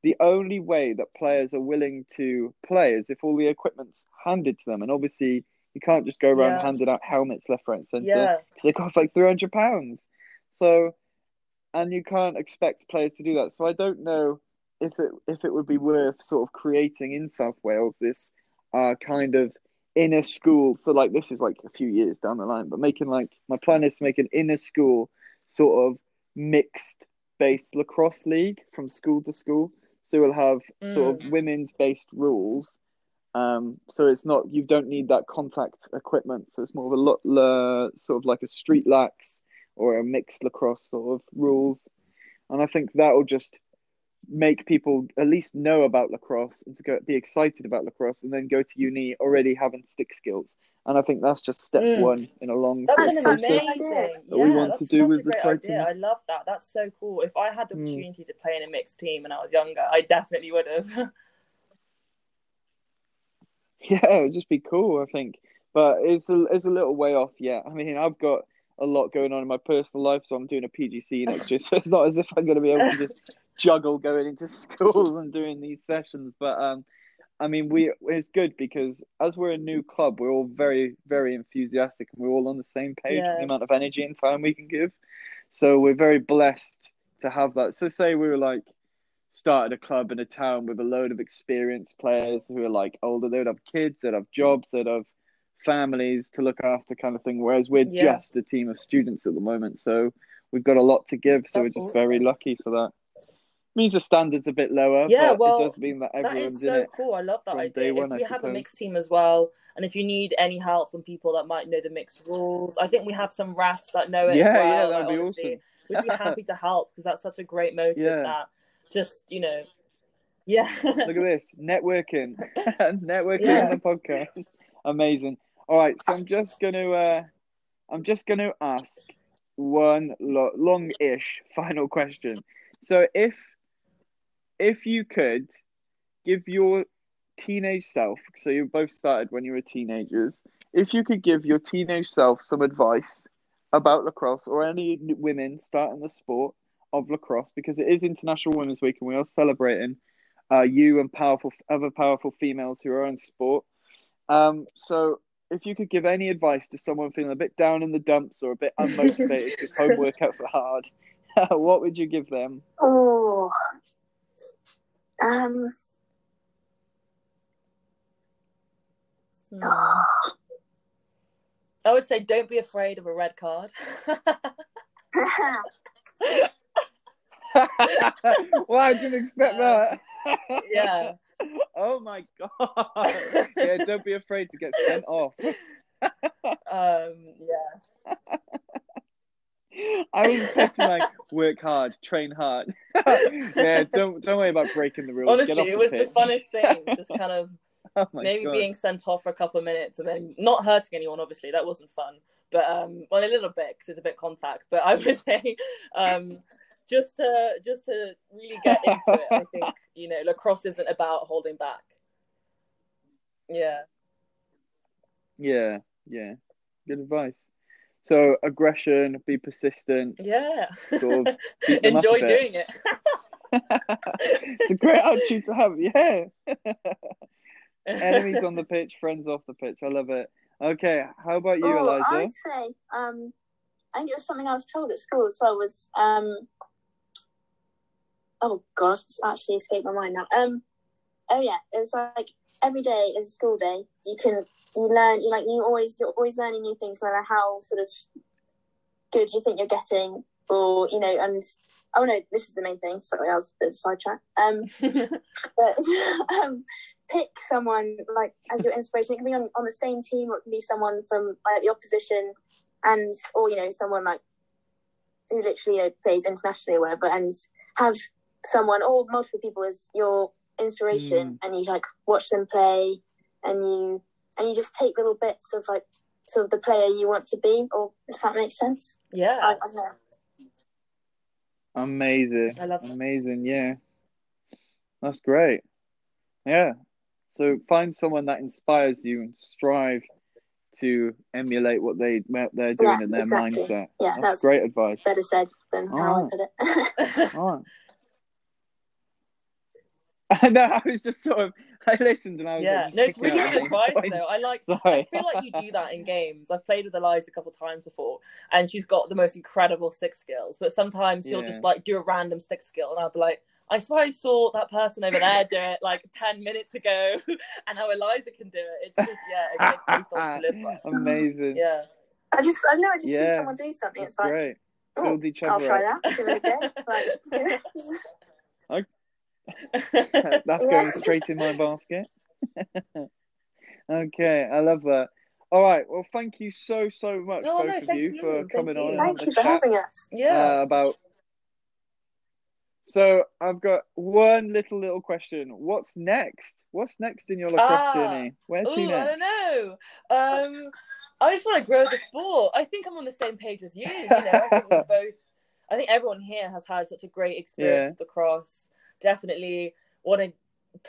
the only way that players are willing to play is if all the equipment's handed to them. And obviously, you can't just go around Yeah. handing out helmets left, right, and centre Yeah. because they cost like three hundred pounds. So, and you can't expect players to do that. So I don't know if it if it would be worth sort of creating in South Wales this uh kind of inner school. So like this is like a few years down the line, but making like my plan is to make an inner school sort of mixed based lacrosse league from school to school. So we'll have sort of women's based rules. Um, so it's not you don't need that contact equipment. So it's more of a lot uh, sort of like a street lax or a mixed lacrosse sort of rules. And I think that will just make people at least know about lacrosse and to go be excited about lacrosse and then go to uni already having stick skills. And I think that's just step Mm. one in a long That's That's process. amazing. that yeah, we want to do with the great idea. I love that. That's so cool. If I had the Mm. opportunity to play in a mixed team when I was younger, I definitely would have. Yeah, it would just be cool, I think. But it's a it's a little way off yet. I mean, I've got a lot going on in my personal life, so I'm doing a PGC next year. So it's not as if I'm going to be able to just juggle going into schools and doing these sessions. But um, I mean, we it's good because as we're a new club, we're all very very enthusiastic and we're all on the same page with Yeah. the amount of energy and time we can give. So we're very blessed to have that. So say we were like started a club in a town with a load of experienced players who are like older, they would have kids, they'd have jobs, they'd have families to look after, kind of thing. Whereas we're Yeah. just a team of students at the moment, so we've got a lot to give. So That's we're just very lucky for that. means the standard's a bit lower, Yeah, well, it does mean that That everyone's is in so cool. I love that idea. one, I we have a mixed team as well, and if you need any help from people that might know the mixed rules, I think we have some rats that know it Yeah, as well. yeah, like, that'd be honestly, awesome. We'd be happy to help because that's such a great motive Yeah. that just, you know, yeah. Look at this networking, networking Yeah. on the podcast. Amazing. All right, so I'm just gonna, uh, I'm just gonna ask one lo- long-ish final question. So if, if you could give your teenage self, so you both started when you were teenagers, if you could give your teenage self some advice about lacrosse or any women starting the sport of lacrosse, because it is International Women's Week and we are celebrating uh, you and powerful other powerful females who are in sport. Um, so if you could give any advice to someone feeling a bit down in the dumps or a bit unmotivated because home workouts are hard, what would you give them? Oh. Um. Hmm. I would say don't be afraid of a red card. well, I didn't expect that. yeah. Oh my god. Yeah, don't be afraid to get sent off. Um, yeah. I was expecting like work hard, train hard. yeah, don't don't worry about breaking the rules. Honestly, it was pitch. the funnest thing. Just kind of Oh maybe God. being sent off for a couple of minutes and then not hurting anyone. Obviously, that wasn't fun, but um, well, a little bit because it's a bit contact. But I would say, um, just to just to really get into it, I think you know lacrosse isn't about holding back. Yeah, Yeah, yeah. Good advice. So aggression, be persistent. yeah. Sort of beat them up a Enjoy bit. doing it. it's a great attitude to have. Yeah. Enemies on the pitch, friends off the pitch. I love it. Okay, how about you, Oh, Eliza? I'd say, um, I think it was something I was told at school as well. Was um, oh god, it's actually escaped my mind now. Um, oh yeah, it was like every day is a school day. You can you learn. You like you always you're always learning new things, no matter how sort of good you think you're getting, or you know. And oh no, this is the main thing. Sorry, I was a bit of a sidetrack. Um, but um, pick someone like as your inspiration. It can be on, on the same team, or it can be someone from like the opposition, and or you know someone like who literally you know plays internationally or whatever, and have someone or multiple people as your inspiration, mm. and you like watch them play, and you and you just take little bits of like sort of the player you want to be, or if that makes sense. Yeah, I don't know. Amazing. I love that. Amazing, yeah. That's great. Yeah. So find someone that inspires you and strive to emulate what they what they're doing Yeah, in their exactly. mindset. Yeah, That's, that's great advice. better said than how Oh. I put it. All right. no, I was just sort of I listened and I was yeah. like, No, it's really good advice points. though. I like. Sorry. I feel like you do that in games. I've played with Eliza a couple times before, and she's got the most incredible stick skills. But sometimes she'll Yeah. just like do a random stick skill, and I'll be like, "I swear I saw that person over there do it like ten minutes ago," and how Eliza can do it. It's just yeah, a good ethos to live by. Amazing. Yeah. I just I know I just Yeah, see someone do something. That's It's like great. oh, Build each I'll try up. that. Give it a go. Like, That's going straight in my basket. okay, I love that. All right, well, thank you so so much, No, both no, of thank you, you. for Thank coming you. on and Thank having you for chat having us. yeah. uh, about. So I've got one little little question. What's next? What's next in your lacrosse Ah. journey? Where to Oh, I don't know. Um, I just want to grow the sport. I think I'm on the same page as you. You know, I think we both. I think everyone here has had such a great experience Yeah. with lacrosse. Definitely want to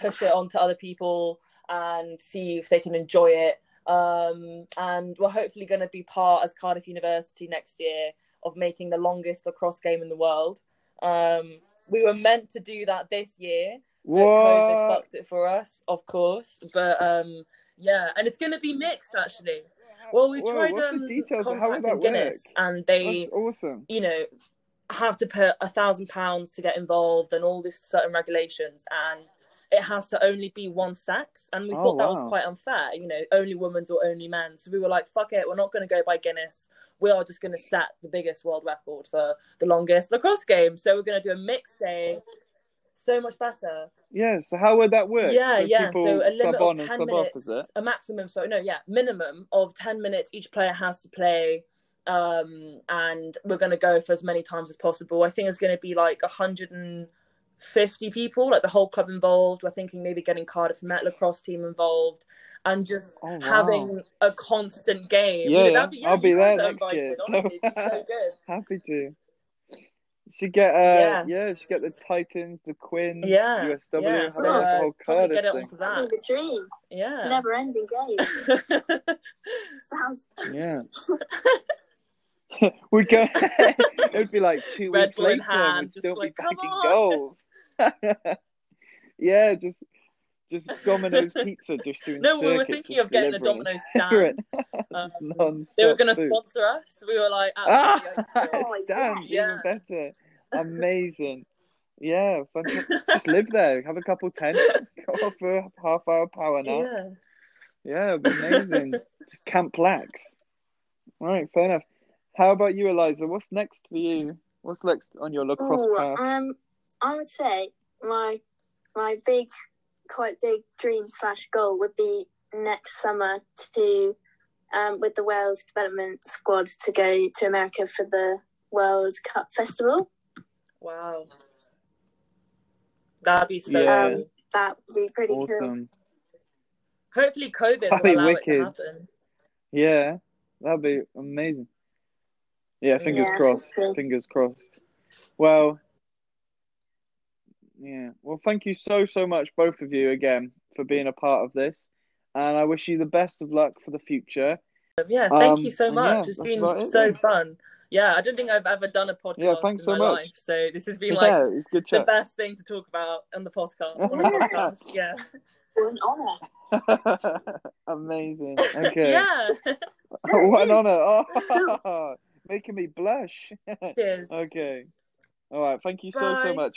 push it on to other people and see if they can enjoy it. Um, and we're hopefully going to be part as Cardiff University next year of making the longest lacrosse game in the world. Um, we were meant to do that this year, but COVID fucked it for us, of course. But um, yeah, and it's going to be mixed actually. Well, we Whoa, tried um, the details? How would contacting Guinness, work? and they, That's awesome. you know, have to put a thousand pounds to get involved and all these certain regulations, and it has to only be one sex. And we Oh, thought that was quite unfair, you know, only women's or only men. So we were like, fuck it, we're not going to go by Guinness. We are just going to set the biggest world record for the longest lacrosse game. So we're going to do a mixed day. So much better. Yeah. So how would that work? Yeah, so yeah. So a limit of ten minutes, off, a maximum. so no, yeah, minimum of ten minutes. Each player has to play, um, and we're going to go for as many times as possible. I think it's going to be like hundred and fifty people, like the whole club involved. We're thinking maybe getting Cardiff Met lacrosse team involved, and just Oh, wow. having a constant game. Yeah, You know, yeah. I'll be there guys are next invited, year, Honestly, it'd be so good. Happy to. Should get uh Yes. yeah, should get the Titans, the Quins, Yeah, USW, yeah. have So like a uh, whole Cardiff get it thing. onto That'd that. the dream. Yeah. Never ending game. Sounds Yeah. We'd go it'd be like two Red weeks later hand, and we'd just still be like, "Come bagging on." goals. yeah, just just Domino's pizza just doing No, we were thinking of getting a Domino's stand. Um, they were going to sponsor us. We were like, Ah. Oh, stand, yeah. even better. Amazing. Yeah, just live there, have a couple tents, go for a half hour power nap. yeah. Yeah, be amazing. just camp lax. Right, fair enough. How about you, Eliza? What's next for you? What's next on your lacrosse Ooh, path? um, I would say my my big, quite big dream slash goal would be next summer to, um, with the Wales development squad to go to America for the World Cup Festival. Wow. That'd be so Yeah. cool. That would be pretty cool. Hopefully, COVID will be allow it to happen. Yeah, that'd be amazing. Yeah, fingers Yeah, crossed. true. Fingers crossed. Well, yeah. Well, thank you so so much, both of you, again for being a part of this, and I wish you the best of luck for the future. Yeah, thank Um, you so much. yeah, it's that's been about it, so then. fun. Yeah, I don't think I've ever done a podcast Yeah, thanks in so my much. life, so this has been like yeah, good the best thing to talk about on the podcast. On the podcast. Yeah, What an honour. Amazing. Okay. yeah. what an is. honor. Oh, making me blush. Cheers. okay. All right. Thank you so so much.